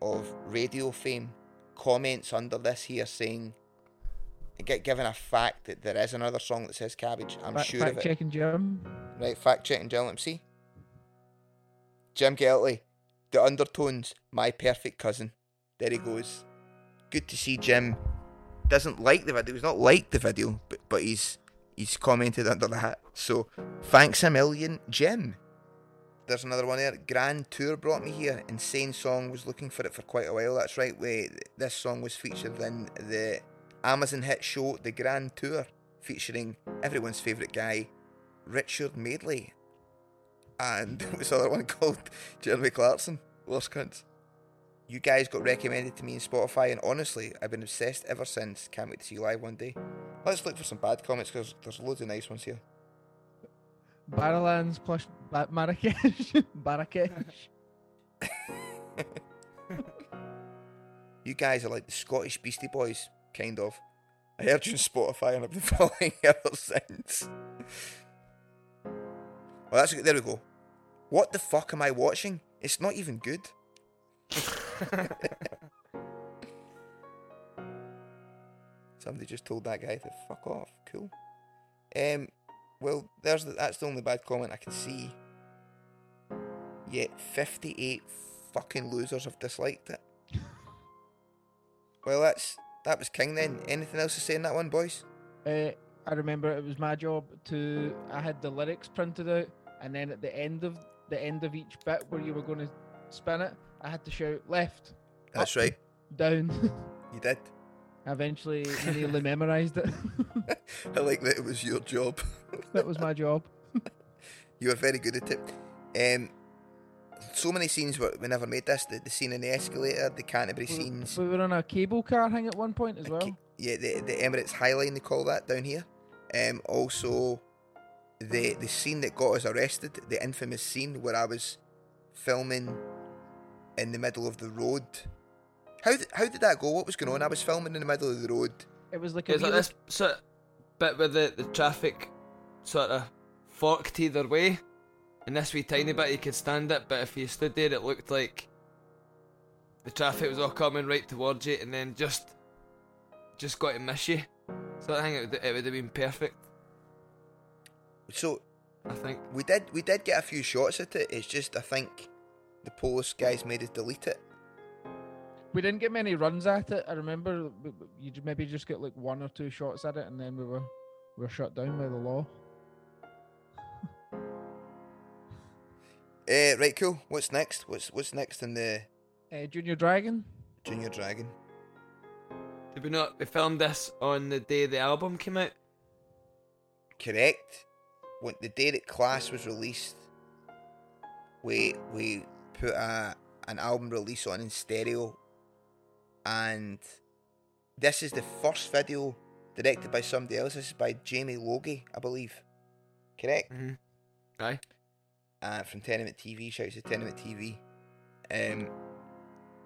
of radio fame comments under this here saying, gi- given a fact that there is another song that says cabbage, I'm fact, sure fact of it. checking Jim. Right, fact checking, Jim. Let me see. Jim Gellatly, the undertones, my perfect cousin. There he goes. Good to see Jim. Doesn't like the video. He's not liked the video, but but he's he's commented under that. So thanks a million, Jim. There's another one there. Grand Tour brought me here. Insane song. Was looking for it for quite a while. That's right. Wait, this song was featured in the Amazon hit show The Grand Tour, featuring everyone's favourite guy, Richard Madeley. And what's the other one called? Jeremy Clarkson. Worst cunts. You guys got recommended to me in Spotify, and honestly, I've been obsessed ever since. Can't wait to see you live one day. Let's look for some bad comments because there's loads of nice ones here. Barrowlands plus ba- Marrakesh. Marrakesh. You guys are like the Scottish Beastie Boys, kind of. I heard you on Spotify and I've been following ever since. Well, that's there we go. What the fuck am I watching? It's not even good. Somebody just told that guy to fuck off. Cool. Um. Well, there's the, that's the only bad comment I can see. Yet 58 fucking losers have disliked it. Well, that's that was King then. Anything else to say in that one, boys? Uh, I remember it was my job to. I had the lyrics printed out, and then at the end of the end of each bit where you were going to spin it, I had to shout left, That's Up. right. down. You did. I eventually nearly memorized it. I like that it was your job. that was my job. You were very good at it. Um, so many scenes were we never made this. The, the scene in the escalator, the Canterbury We- scenes. We were on a cable car hang at one point as well. ca- Yeah, the, the Emirates Highline they call that down here. Um, also, the the scene that got us arrested, the infamous scene where I was filming in the middle of the road. How th- how did that go? What was going on? I was filming in the middle of the road. It was like It a was like this sort of bit where the, the traffic sort of forked either way. And this wee tiny bit you could stand it, but if you stood there it looked like the traffic was all coming right towards you and then just just got to miss you. So I think it would, it would have been perfect, So I think. we did we did get a few shots at it. It's just I think the police guys made us delete it. We didn't get many runs at it. I remember w- w- you j- maybe just get like one or two shots at it, and then we were we were shut down by the law. Uh, right, cool. What's next? What's what's next in the Uh, Junior Dragon. Junior Dragon? Did we not? We filmed this on the day the album came out. Correct. When the day that Class was released, we we put a an album release on in stereo, and this is the first video directed by somebody else. This is by Jamie Logie, I believe. Correct. Mm-hmm. Aye. uh, from Tenement TV. Shouts to Tenement TV. Um,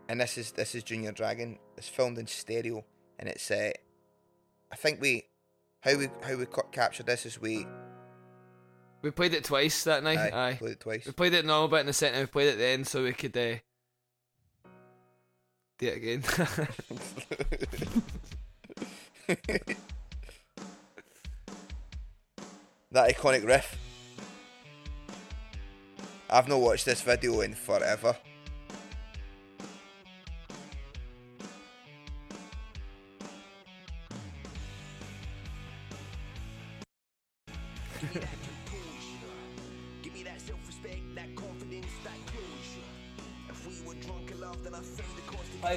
and this is this is Junior Dragon. It's filmed in stereo, and it's uh, I think we how we how we ca- captured this is we We played it twice that night. aye, Aye. played it twice. We played it normal bit in the and we played it at the end so we could uh, do it again. that iconic riff. I've not watched this video in forever.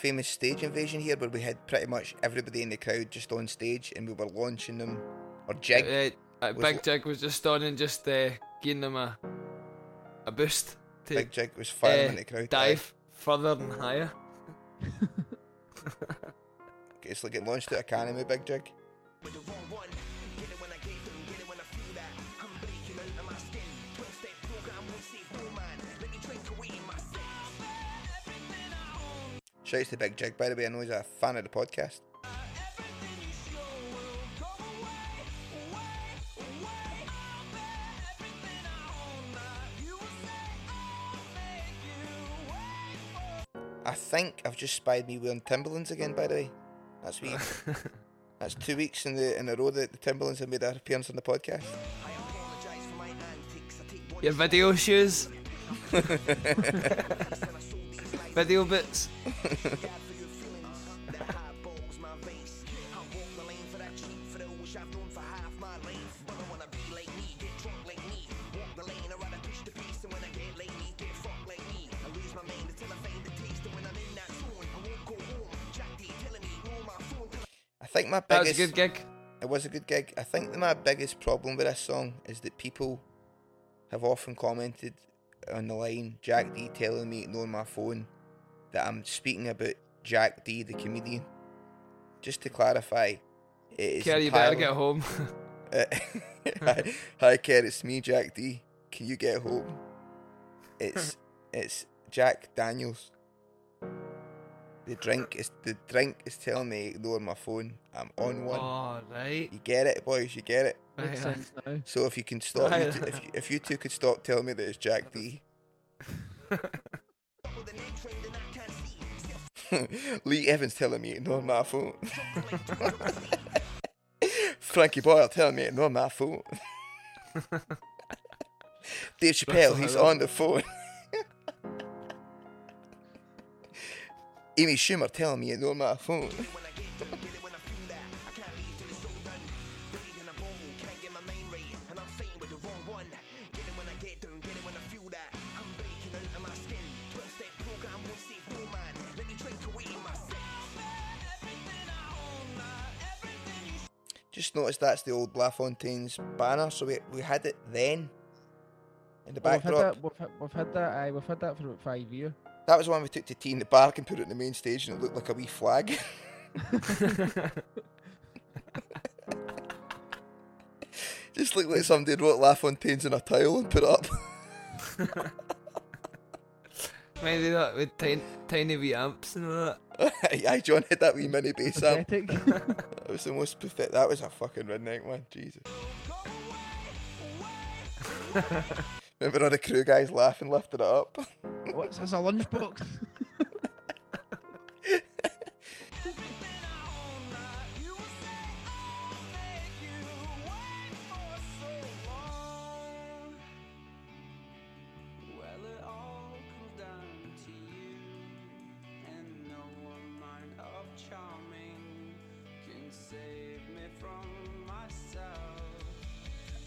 famous stage invasion here where we had pretty much everybody in the crowd just on stage and we were launching them or jig. Uh, uh, Was Big it- Jig was just on and just uh, giving them a a boost to Big jig was firing uh, in the crowd. dive further and higher. Aye. It's like it launched at a cannon with big jig. Shouts to Big Jig, by the way. I know he's a fan of the podcast. I think I've just spied me wearing Timberlands again, by the way. That's me. That's two weeks in the in a row that the Timberlands have made their appearance on the podcast. I apologize for my antics. I take one Your video shoes, video bits. yard for your feelings. That high balls my face. I walk the lane for that cheap thrill, which I've known for half my life. But I wanna be like me, get drunk like me. Walk the lane, I rather push the pace. And when I get like me, get fucked like me. I lose my mind until I find the taste. And when I'm in that zone, I won't go home. Jack D telling me, ignore my phone till I think my was biggest a good gig. It was a good gig. I think my biggest problem with this song is that people have often commented on the line Jack D telling me ignore my phone that I'm speaking about Jack D the comedian. Just to clarify, it is Kerry, you better get home. Uh, hi, hi, Kerr, it's me, Jack D. Can you get home? It's it's Jack Daniels. The drink is the drink is telling me ignore my phone. I'm on one. oh, right. You get it, boys. You get it. Makes Aye, aye. sense now. So if you can stop, you two, if you, if you two could stop telling me that it's Jack D. Lee Evans telling me ignore my phone. Frankie Boyle telling me ignore my phone. Dave Chappelle, he's on the phone. Amy Schumer telling me ignore my phone. Just noticed that's the old LaFontaine's banner, so we, we had it then in the Well, we've, had backdrop. that, we've, had, we've had that. Aye, we've had that for about five years. That was the one we took to T in the Park and put it on the main stage, and it looked like a wee flag. Just looked like somebody wrote LaFontaine's in a tile and put it up. Maybe that with tiny, tiny wee amps and all that. Aye, John had that wee mini bass amp. Pathetic. That was the most pathetic. That was a fucking redneck one. Jesus. Remember all the crew guys laughing, lifted it up. What's this, a lunchbox?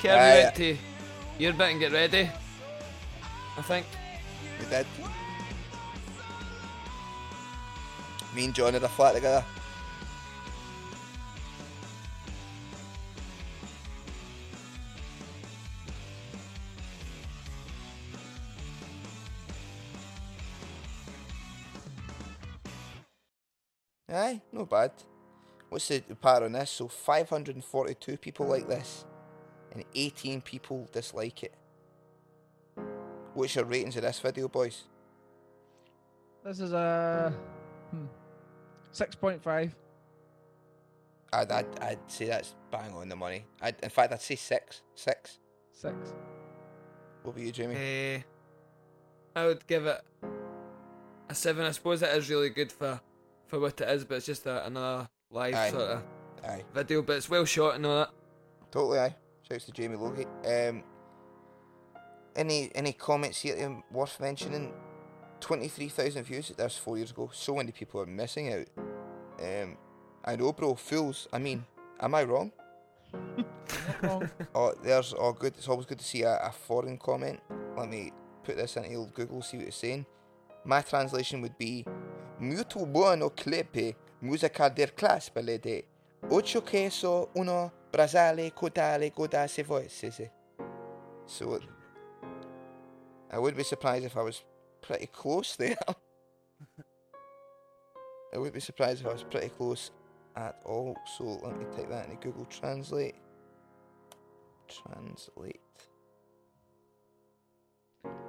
Kev, Aye. you went to your bit and get ready. I think. We did. Me and John had a flat together. Aye, no bad. What's the the part on this? So 542 people like this, and 18 people dislike it. What's your ratings of this video, boys? This is a hmm, six point five. I'd, I'd, I'd say that's bang on the money. I'd, in fact, I'd say six. Six. Six. What about you, Jamie? Eh, I would give it a seven. I suppose it is really good for for what it is, but it's just a, another live Aye. sort of Aye. video. But it's well shot and all that. Totally aye. Shouts to Jamie Logie. Um, any any comments here um, worth mentioning? Twenty three thousand views. That's four years ago. So many people are missing out. Um, I know, bro. Fools. I mean, am I wrong? Oh, there's oh good. It's always good to see a, a foreign comment. Let me put this into old Google. See what it's saying. My translation would be Muito buono clipe musica der class belede. Ocho queso uno brasale codale godasse voices. So I would be surprised if I was pretty close there. I would be surprised if I was pretty close at all. So let me take that into Google Translate. Translate.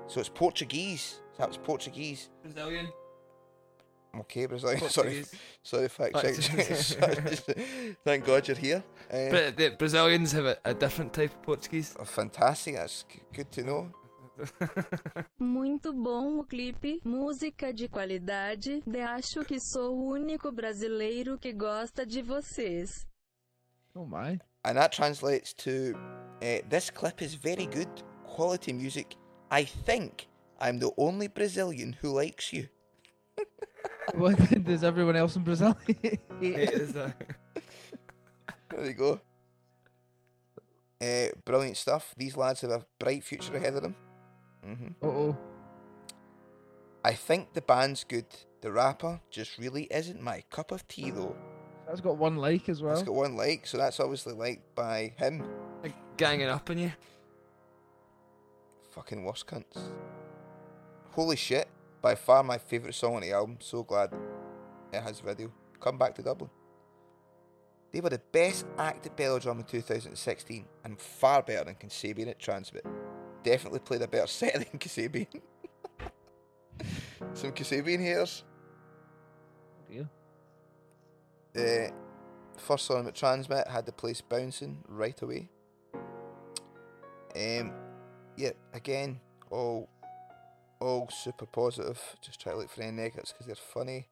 So it's Portuguese. That was Portuguese. Brazilian. Okay, Brazilian. Sorry, Portuguese. sorry, fact Fact check. Sorry. Thank God you're here. Uh, Bra- the Brazilians have a, a different type of Portuguese. oh, fantastic. That's good to know. Muito bom o clipe, música de qualidade. De acho que sou o único brasileiro que gosta de vocês. Oh my. And that translates to uh, this clip is very good, quality music. I think I'm the only Brazilian who likes you. What does everyone else in Brazil hate? It is There you go. Uh, brilliant stuff. These lads have a bright future ahead of them. hmm Uh oh. I think the band's good. The rapper just really isn't my cup of tea, though. That's got one like as well. It's got one like, so that's obviously liked by him. like ganging up on you. Fucking worst cunts. Holy shit. By far my favourite song on the album. So glad it has video. Come back to Dublin. They were the best act at Belladrum in 2016 and far better than Kasabian at TRNSMT. Definitely played a better set than Kasabian. Some Kasabian haters. Dear. The first song at TRNSMT had the place bouncing right away. Um, yeah, again, all, all super positive. Just try to look for any negatives because they're funny.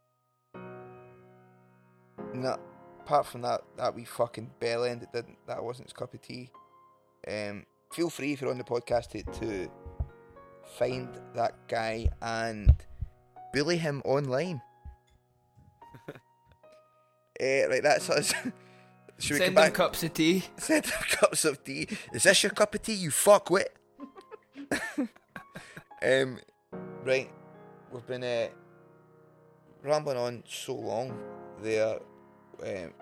No, apart from that, that wee fucking bell end, it didn't. That wasn't his cup of tea. Um, feel free if you're on the podcast to, to find that guy and bully him online. Eh, right, that's us. Should we Send them cups of tea. Send them cups of tea. Is this your cup of tea, you fuckwit? um, right, we've been uh, rambling on so long there. Um,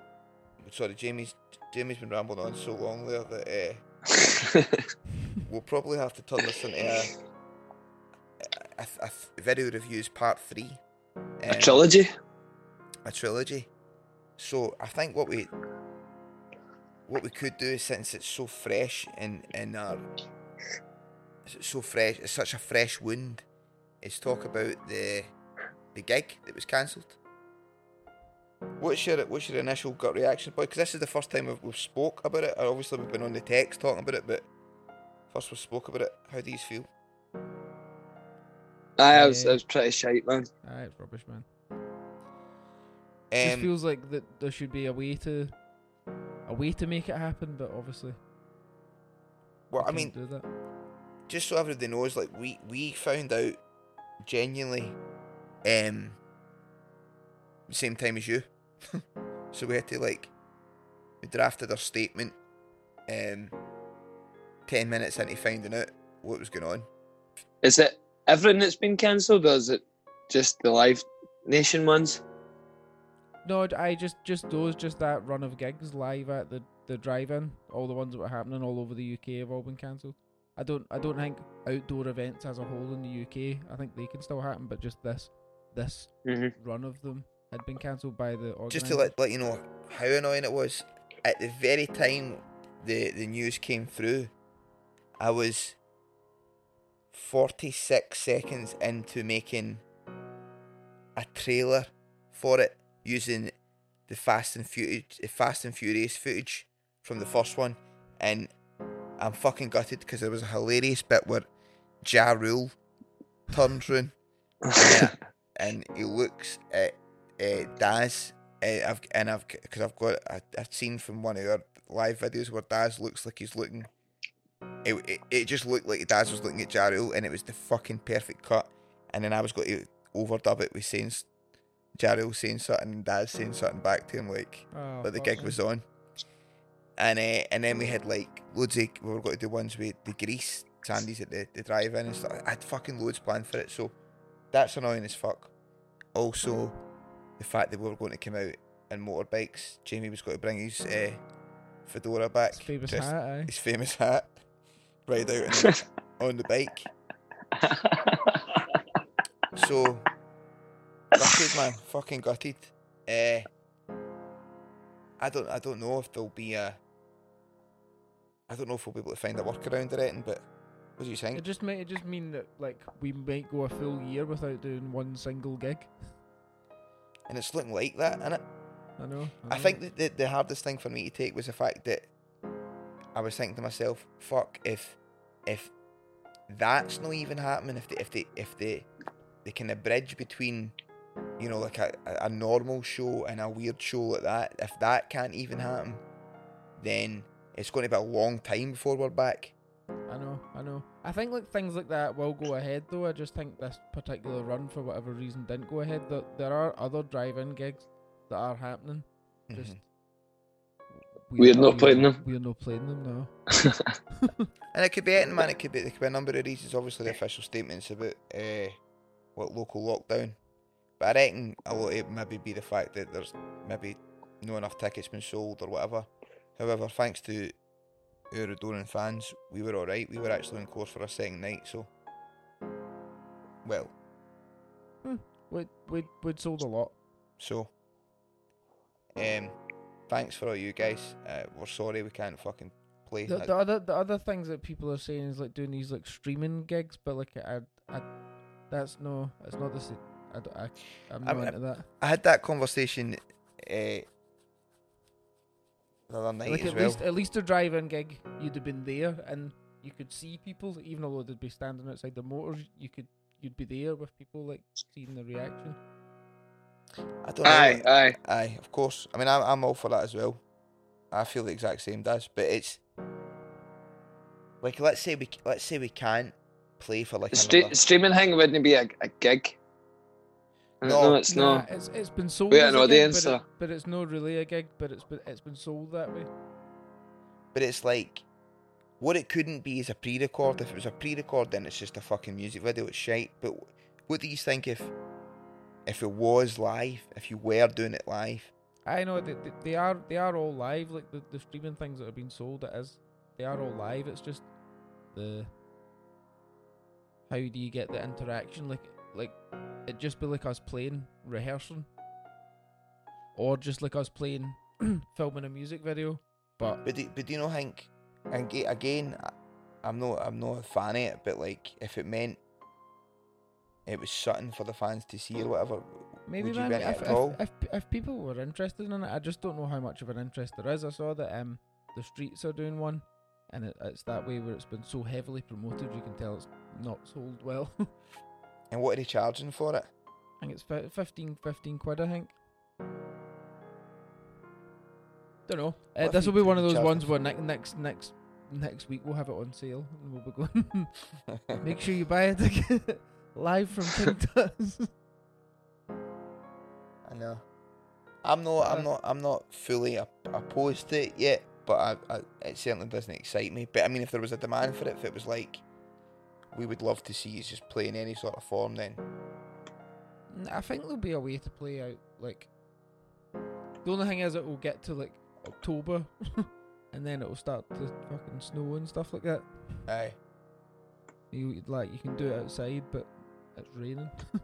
sorry, Jamie's Jamie's been rambling on so long there that uh, we'll probably have to turn this into a, a, a, a video reviews part three. A Um, trilogy? a trilogy. So I think what we what we could do is since it's so fresh in in our so fresh, it's such a fresh wound, is talk about the the gig that was cancelled. What's your what's your initial gut reaction, boy? Because this is the first time we've, we've spoke about it. Obviously, we've been on the text talking about it, but first we spoke about it. How do you feel? Aye, I was, Yeah. I was pretty shite, man. Ah, it's rubbish, man. Just Um, feels like that there should be a way to a way to make it happen, but obviously. well, I mean, can't do that. just so everybody knows, like we we found out genuinely, um, same time as you. So we had to like we drafted our statement um ten minutes into finding out what was going on. Is it everything that's been cancelled, or is it just the Live Nation ones? No, I just just those just that run of gigs live at the the drive-in. All the ones that were happening all over the UK have all been cancelled. I don't I don't think outdoor events as a whole in the UK. I think they can still happen, but just this this Mm-hmm. run of them had been cancelled by the organisers. Just to let, let you know how annoying it was, at the very time the, the news came through, I was 46 seconds into making a trailer for it using the Fast and Furious, Fast and Furious footage from the first one, and I'm fucking gutted because there was a hilarious bit where Ja Rule turns round yeah, and he looks at uh, Daz. Uh, I've and I've because I've got a, a scene from one of our live videos where Daz looks like he's looking. It, it, it just looked like Daz was looking at Ja Rule and it was the fucking perfect cut. And then I was going to overdub it with saying s- Ja Rule saying something and Daz saying something back to him like Oh, like the gig was on. And uh, and then we had like loads of we were going to do ones with the grease Sandy's at the, the drive in and stuff. I had fucking loads planned for it, so that's annoying as fuck. Also, the fact that we were going to come out in motorbikes. Jamie was going to bring his uh, fedora back, His famous just- hat, aye. his famous hat, ride out on the, on the bike. So gutted, man, fucking gutted. Uh, I don't, I don't know if there'll be a. I don't know if we'll be able to find a workaround or anything, but what do you think? It just may it just mean that like we might go a full year without doing one single gig. And it's looking like that, innit? I know. I know. think that the, the hardest thing for me to take was the fact that I was thinking to myself, "Fuck if if that's not even happening. If the if the if the the kind of bridge between you know like a a normal show and a weird show like that, if that can't even happen, then it's going to be a long time before we're back. I know, I know. I think like things like that will go ahead though. I just think this particular run for whatever reason didn't go ahead. There, there are other drive-in gigs that are happening. Just Mhm. We're not playing them. We're not playing them now. And it could be anything, man. It could be, there could be a number of reasons. Obviously, the official statements about uh, what local lockdown. But I reckon a lot of it maybe be the fact that there's maybe no enough tickets been sold or whatever. However, thanks to our adoring fans, we were alright. We were actually on course for a second night, so. Well, We we we'd sold a lot. so. Um, thanks for all you guys. Uh, we're sorry we can't fucking play. The, the other the other things that people are saying is like doing these like streaming gigs, but like I, I that's no, it's not the same. I, I I'm not mean, into that. I had that conversation uh, the other night Like as at well. least at least a drive-in gig, you'd have been there and you could see people, even though they'd be standing outside the motors. You could you'd be there with people like seeing the reaction. I don't know. aye, aye. Aye, of course. I mean, I'm, I'm all for that as well. I feel the exact same, does, but it's like let's say we let's say we can't play for like The stre- streaming thing wouldn't be a, a gig. I don't No. it's Nah, not. it's it's been sold. We as had a an gig, audience, but, it- but it's not really a gig. But it's been it's been sold that way. But it's like what it couldn't be is a pre-record. If it was a pre-record, then it's just a fucking music video. It's shite. But what do you think if if it was live? If you were doing it live? I know they, they, they are they are all live. Like the, the streaming things that have been sold, it is they are all live. It's just the how do you get the interaction? Like like it just be like us playing rehearsing, or just like us playing filming a music video. But But do, but do you know, Hank? And again, I'm not I'm not a fan of it. But like, if it meant it was something for the fans to see or whatever, maybe would you man, if, all? if, if if people were interested in it, I just don't know how much of an interest there is. I saw that um the streets are doing one, and it, it's that way where it's been so heavily promoted. You can tell it's not sold well. and what are they charging for it? I think it's fi- 15, 15 quid, I think. Don't know. Uh, this will be one of those ones where ne- next next next week we'll have it on sale and we'll be going. Make sure you buy it live from Tut's. I know. I'm not. I'm Uh, not. I'm not fully opposed to it yet, but I, I, it certainly doesn't excite me. But I mean, if there was a demand for it, if it was like, we would love to see you just play in any sort of form, then I think there'll be a way to play out like. The only thing is, it will get to like October, and then it will start to fucking snow and stuff like that. aye. You like you can do it outside, but it's raining.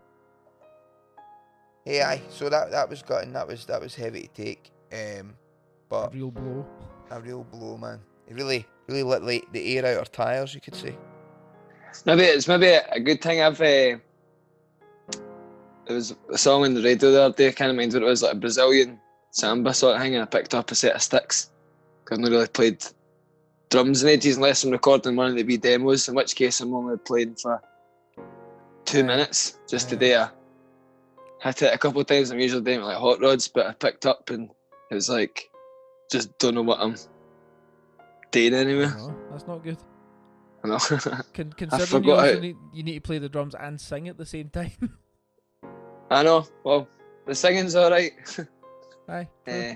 Hey, aye. So that that was gutting. That was that was heavy to take. Um, but a real blow. a real blow, man. It really, really let the, the air out our tires, you could say. Maybe it's maybe a, a good thing I've. Uh, there was a song on the radio the other day. I can't remember what it was, like a Brazilian samba sort of thing, and I picked up a set of sticks. 'Cause I've not really played drums in ages unless I'm recording one of the wee demos. In which case, I'm only playing for two minutes. Just today, I hit it a couple of times. I'm usually doing like hot rods, but I picked up and it was like, just don't know what I'm doing anyway. No, that's not good. I know. Con- considering you forgot also need you need to play the drums and sing at the same time. I know. Well, the singing's alright. Aye. true. Eh,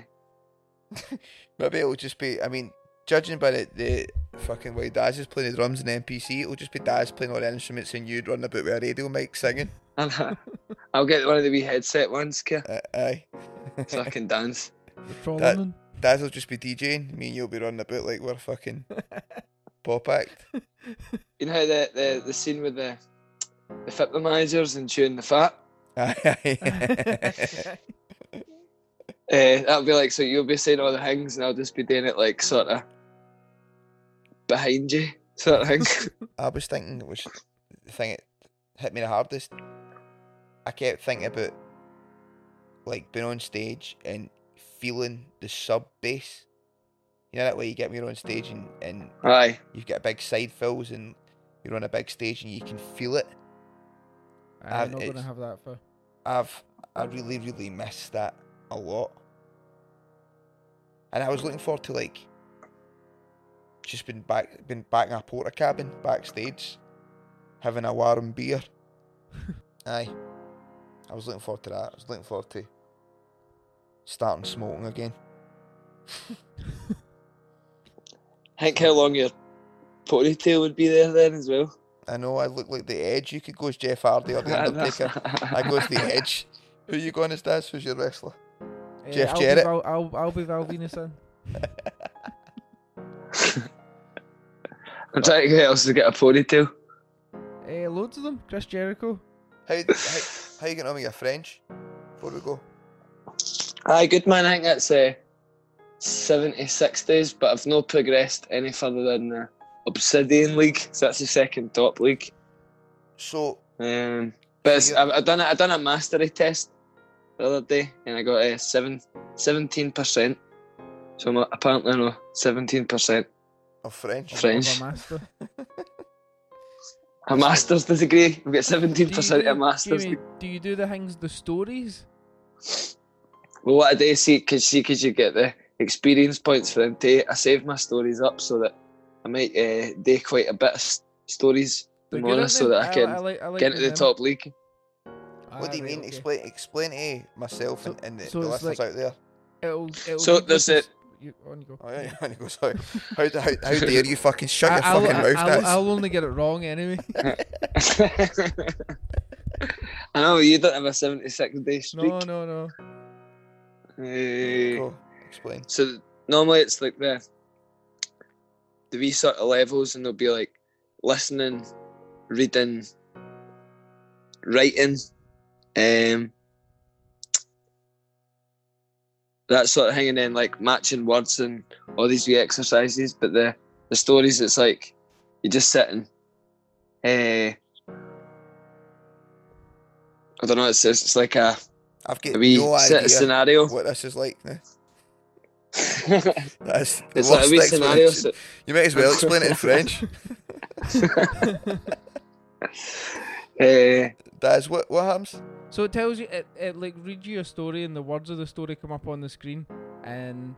Maybe it'll just be. I mean, judging by the, the fucking way Daz is playing the drums in NPC, it'll just be Daz playing all the instruments and you'd running about with a radio mic singing. I'll, I'll get one of the wee headset ones, Kia, Uh, aye. so I can dance. The trolling. Daz will just be DJing. Me and you'll be running about like we're fucking pop act. You know how the, the, the scene with the the football managers and chewing the fat? Uh, that'll be like, so you'll be saying all the things and I'll just be doing it like sort of behind you, sort of thing. I was thinking, which the thing that hit me the hardest, I kept thinking about like being on stage and feeling the sub bass. You know that way you get when you're on stage and, and Aye. you've got big side fills and you're on a big stage and you can feel it. I'm I've- not gonna have that for. I've I really really missed that a lot, and I was looking forward to like just been back been back in a porta cabin backstage, having a warm beer. Aye, I was looking forward to that. I was looking forward to starting smoking again. Think how long your ponytail would be there then as well. I know I look like the Edge. You could go as Jeff Hardy or the Undertaker. I go as the Edge. Who are you going as, Daz? Who's your wrestler? Eh, Jeff I'll Jarrett. Be Val, I'll, I'll be Val Venis I'm trying to get else to get a ponytail. Eh, loads of them. Chris Jericho. How how, how you getting on with your French? Before we go. Aye, good man. I think that's uh, 76 days, but I've not progressed any further than the Obsidian League. So that's the second top league. So Um, but it's, I've, I've done a, I've done a mastery test the other day, and I got a seven, 17%. So I'm apparently I know 17% of French. French. A master. A master's degree. I've got 17% Do you of a do- master's Jamie, degree. do you do the things, the stories? Well, what I do see, cause see, cause you get the experience points for them. To, I save my stories up so that I might uh, do quite a bit of s- stories tomorrow, so that I can like, I like get into the them. top league. What do you Ah, right, mean? okay. Explain explain to myself So- and, and the, so the listeners like- out there. It'll, it'll So be there's like it- You, on you go. Oh yeah, and he goes, how, how, how, how dare you fucking shut your I- I'll, fucking mouth, I'll, I'll only get it wrong anyway. I know you don't have a 76 day streak. No, no, no. Eh, Go, explain. So normally it's like the the wee sort of levels, and they'll be like listening, reading, writing, um, that sort of thing, and then like matching words and all these wee exercises. But the the stories, it's like you're just sit and, uh, I don't know. It's it's, it's like a, I've got a wee no idea scenario. what this is like now. It's That's the like a worst wee scenario. explanation. You might as well explain it in French. Uh, Daz, what what happens? So it tells you, it, it like reads you a story, and the words of the story come up on the screen, and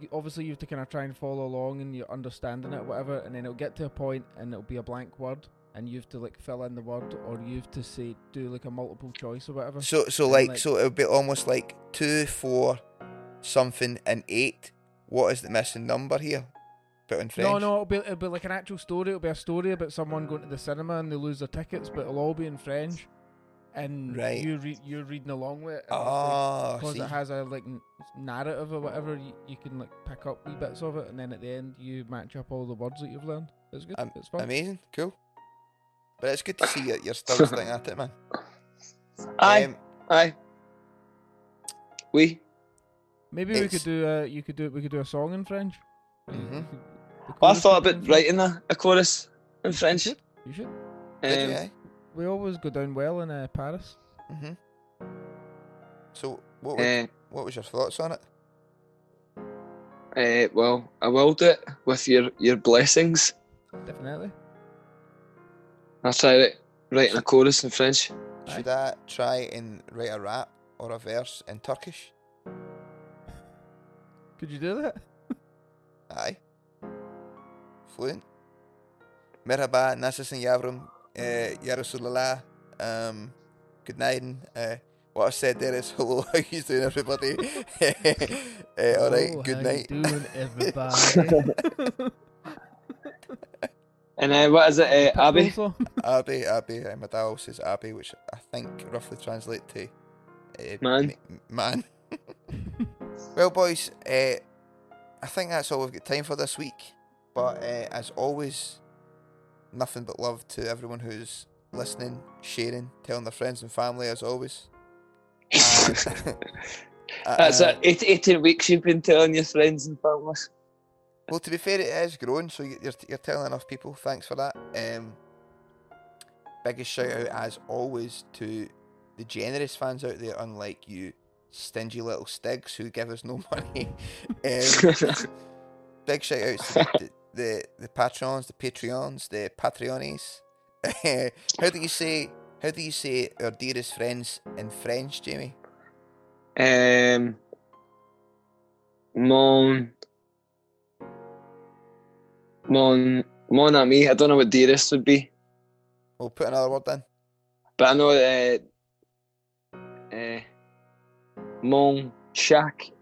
you, obviously you have to kind of try and follow along, and you're understanding it, whatever, and then it'll get to a point, and it'll be a blank word, and you have to like fill in the word, or you have to say do like a multiple choice or whatever. So so And, like, so it would be almost like two, four, something, and eight. What is the missing number here? But in French. No, no, it'll be it'll be like an actual story. It'll be a story about someone going to the cinema and they lose their tickets, but it'll all be in French. And Right. you read you're reading along with it. Ah, because see. it has a like n- narrative or whatever. You, you can like pick up wee bits of it, and then at the end you match up all the words that you've learned. It's good. Am- it's fun. Amazing, cool. But it's good to see you. You're still sticking at it, man. Aye, Um, aye. We. Maybe we could do a you could do we could do a song in French. You Mhm. Well, I thought could be in about writing a, a chorus in French. You should. You should. did Um, you, eh? We always go down well in uh, Paris. Mhm. So what? Was, uh, what was your thoughts on it? uh, well, I will do it with your, your blessings. Definitely. I'll try it, writing a chorus in French. Should I try and write a rap or a verse in Turkish? Could you do that? Aye. Fluent. Merhaba, nasılsın yavrum? Uh, ya Um, good night. Uh, what I said there is hello, how you doing everybody? uh, alright, Oh, good how night. You doing, everybody? And uh, what is it, uh, Abby? Abby, Abby, uh, my dad says Abby, which I think roughly translate to uh, Man. m- man. Well, boys, uh, I think that's all we've got time for this week. But uh, as always, nothing but love to everyone who's listening, sharing, telling their friends and family, as always. And- That's uh, it. 18 weeks you've been telling your friends and family. Well, to be fair, it is growing, so you- you're, you're telling enough people. Thanks for that. Um, biggest shout out, as always, to the generous fans out there, unlike you stingy little stigs who give us no money. um, big shout outs to the, the, the patrons, the Patreons, the Patreones. how do you say? How do you say our dearest friends in French, Jamie? Um, mon, mon, mon ami. I don't know what dearest would be, We'll put another word in. but I know uh, uh, mon chaque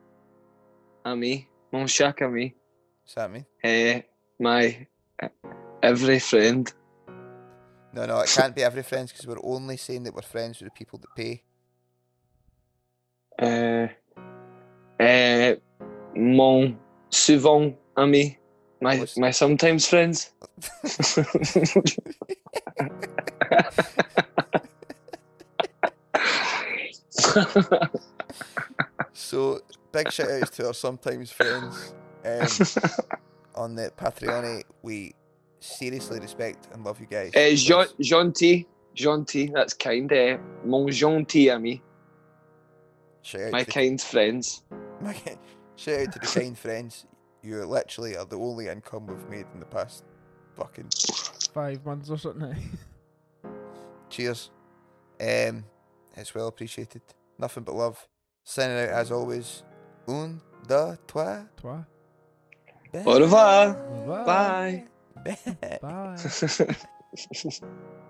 ami, mon chaque ami. What's that mean? Uh, my uh, every friend. No, no, it can't be every friends because we're only saying that we're friends with the people that pay. Uh, uh, mon souvent ami. My What's- my sometimes friends. So big shout outs to our sometimes friends um, on the Patreon. We seriously respect and love you guys. Uh, Jean, because- gentil, gentil, that's kind. Uh, mon gentil ami, my to kind friends. my, shout out to the kind friends. You literally are the only income we've made in the past fucking Five months or something. cheers. Um, it's well appreciated. Nothing but love. Signing out as always. Un, deux, trois. Twa. Au revoir. Bye. Bye. Bye.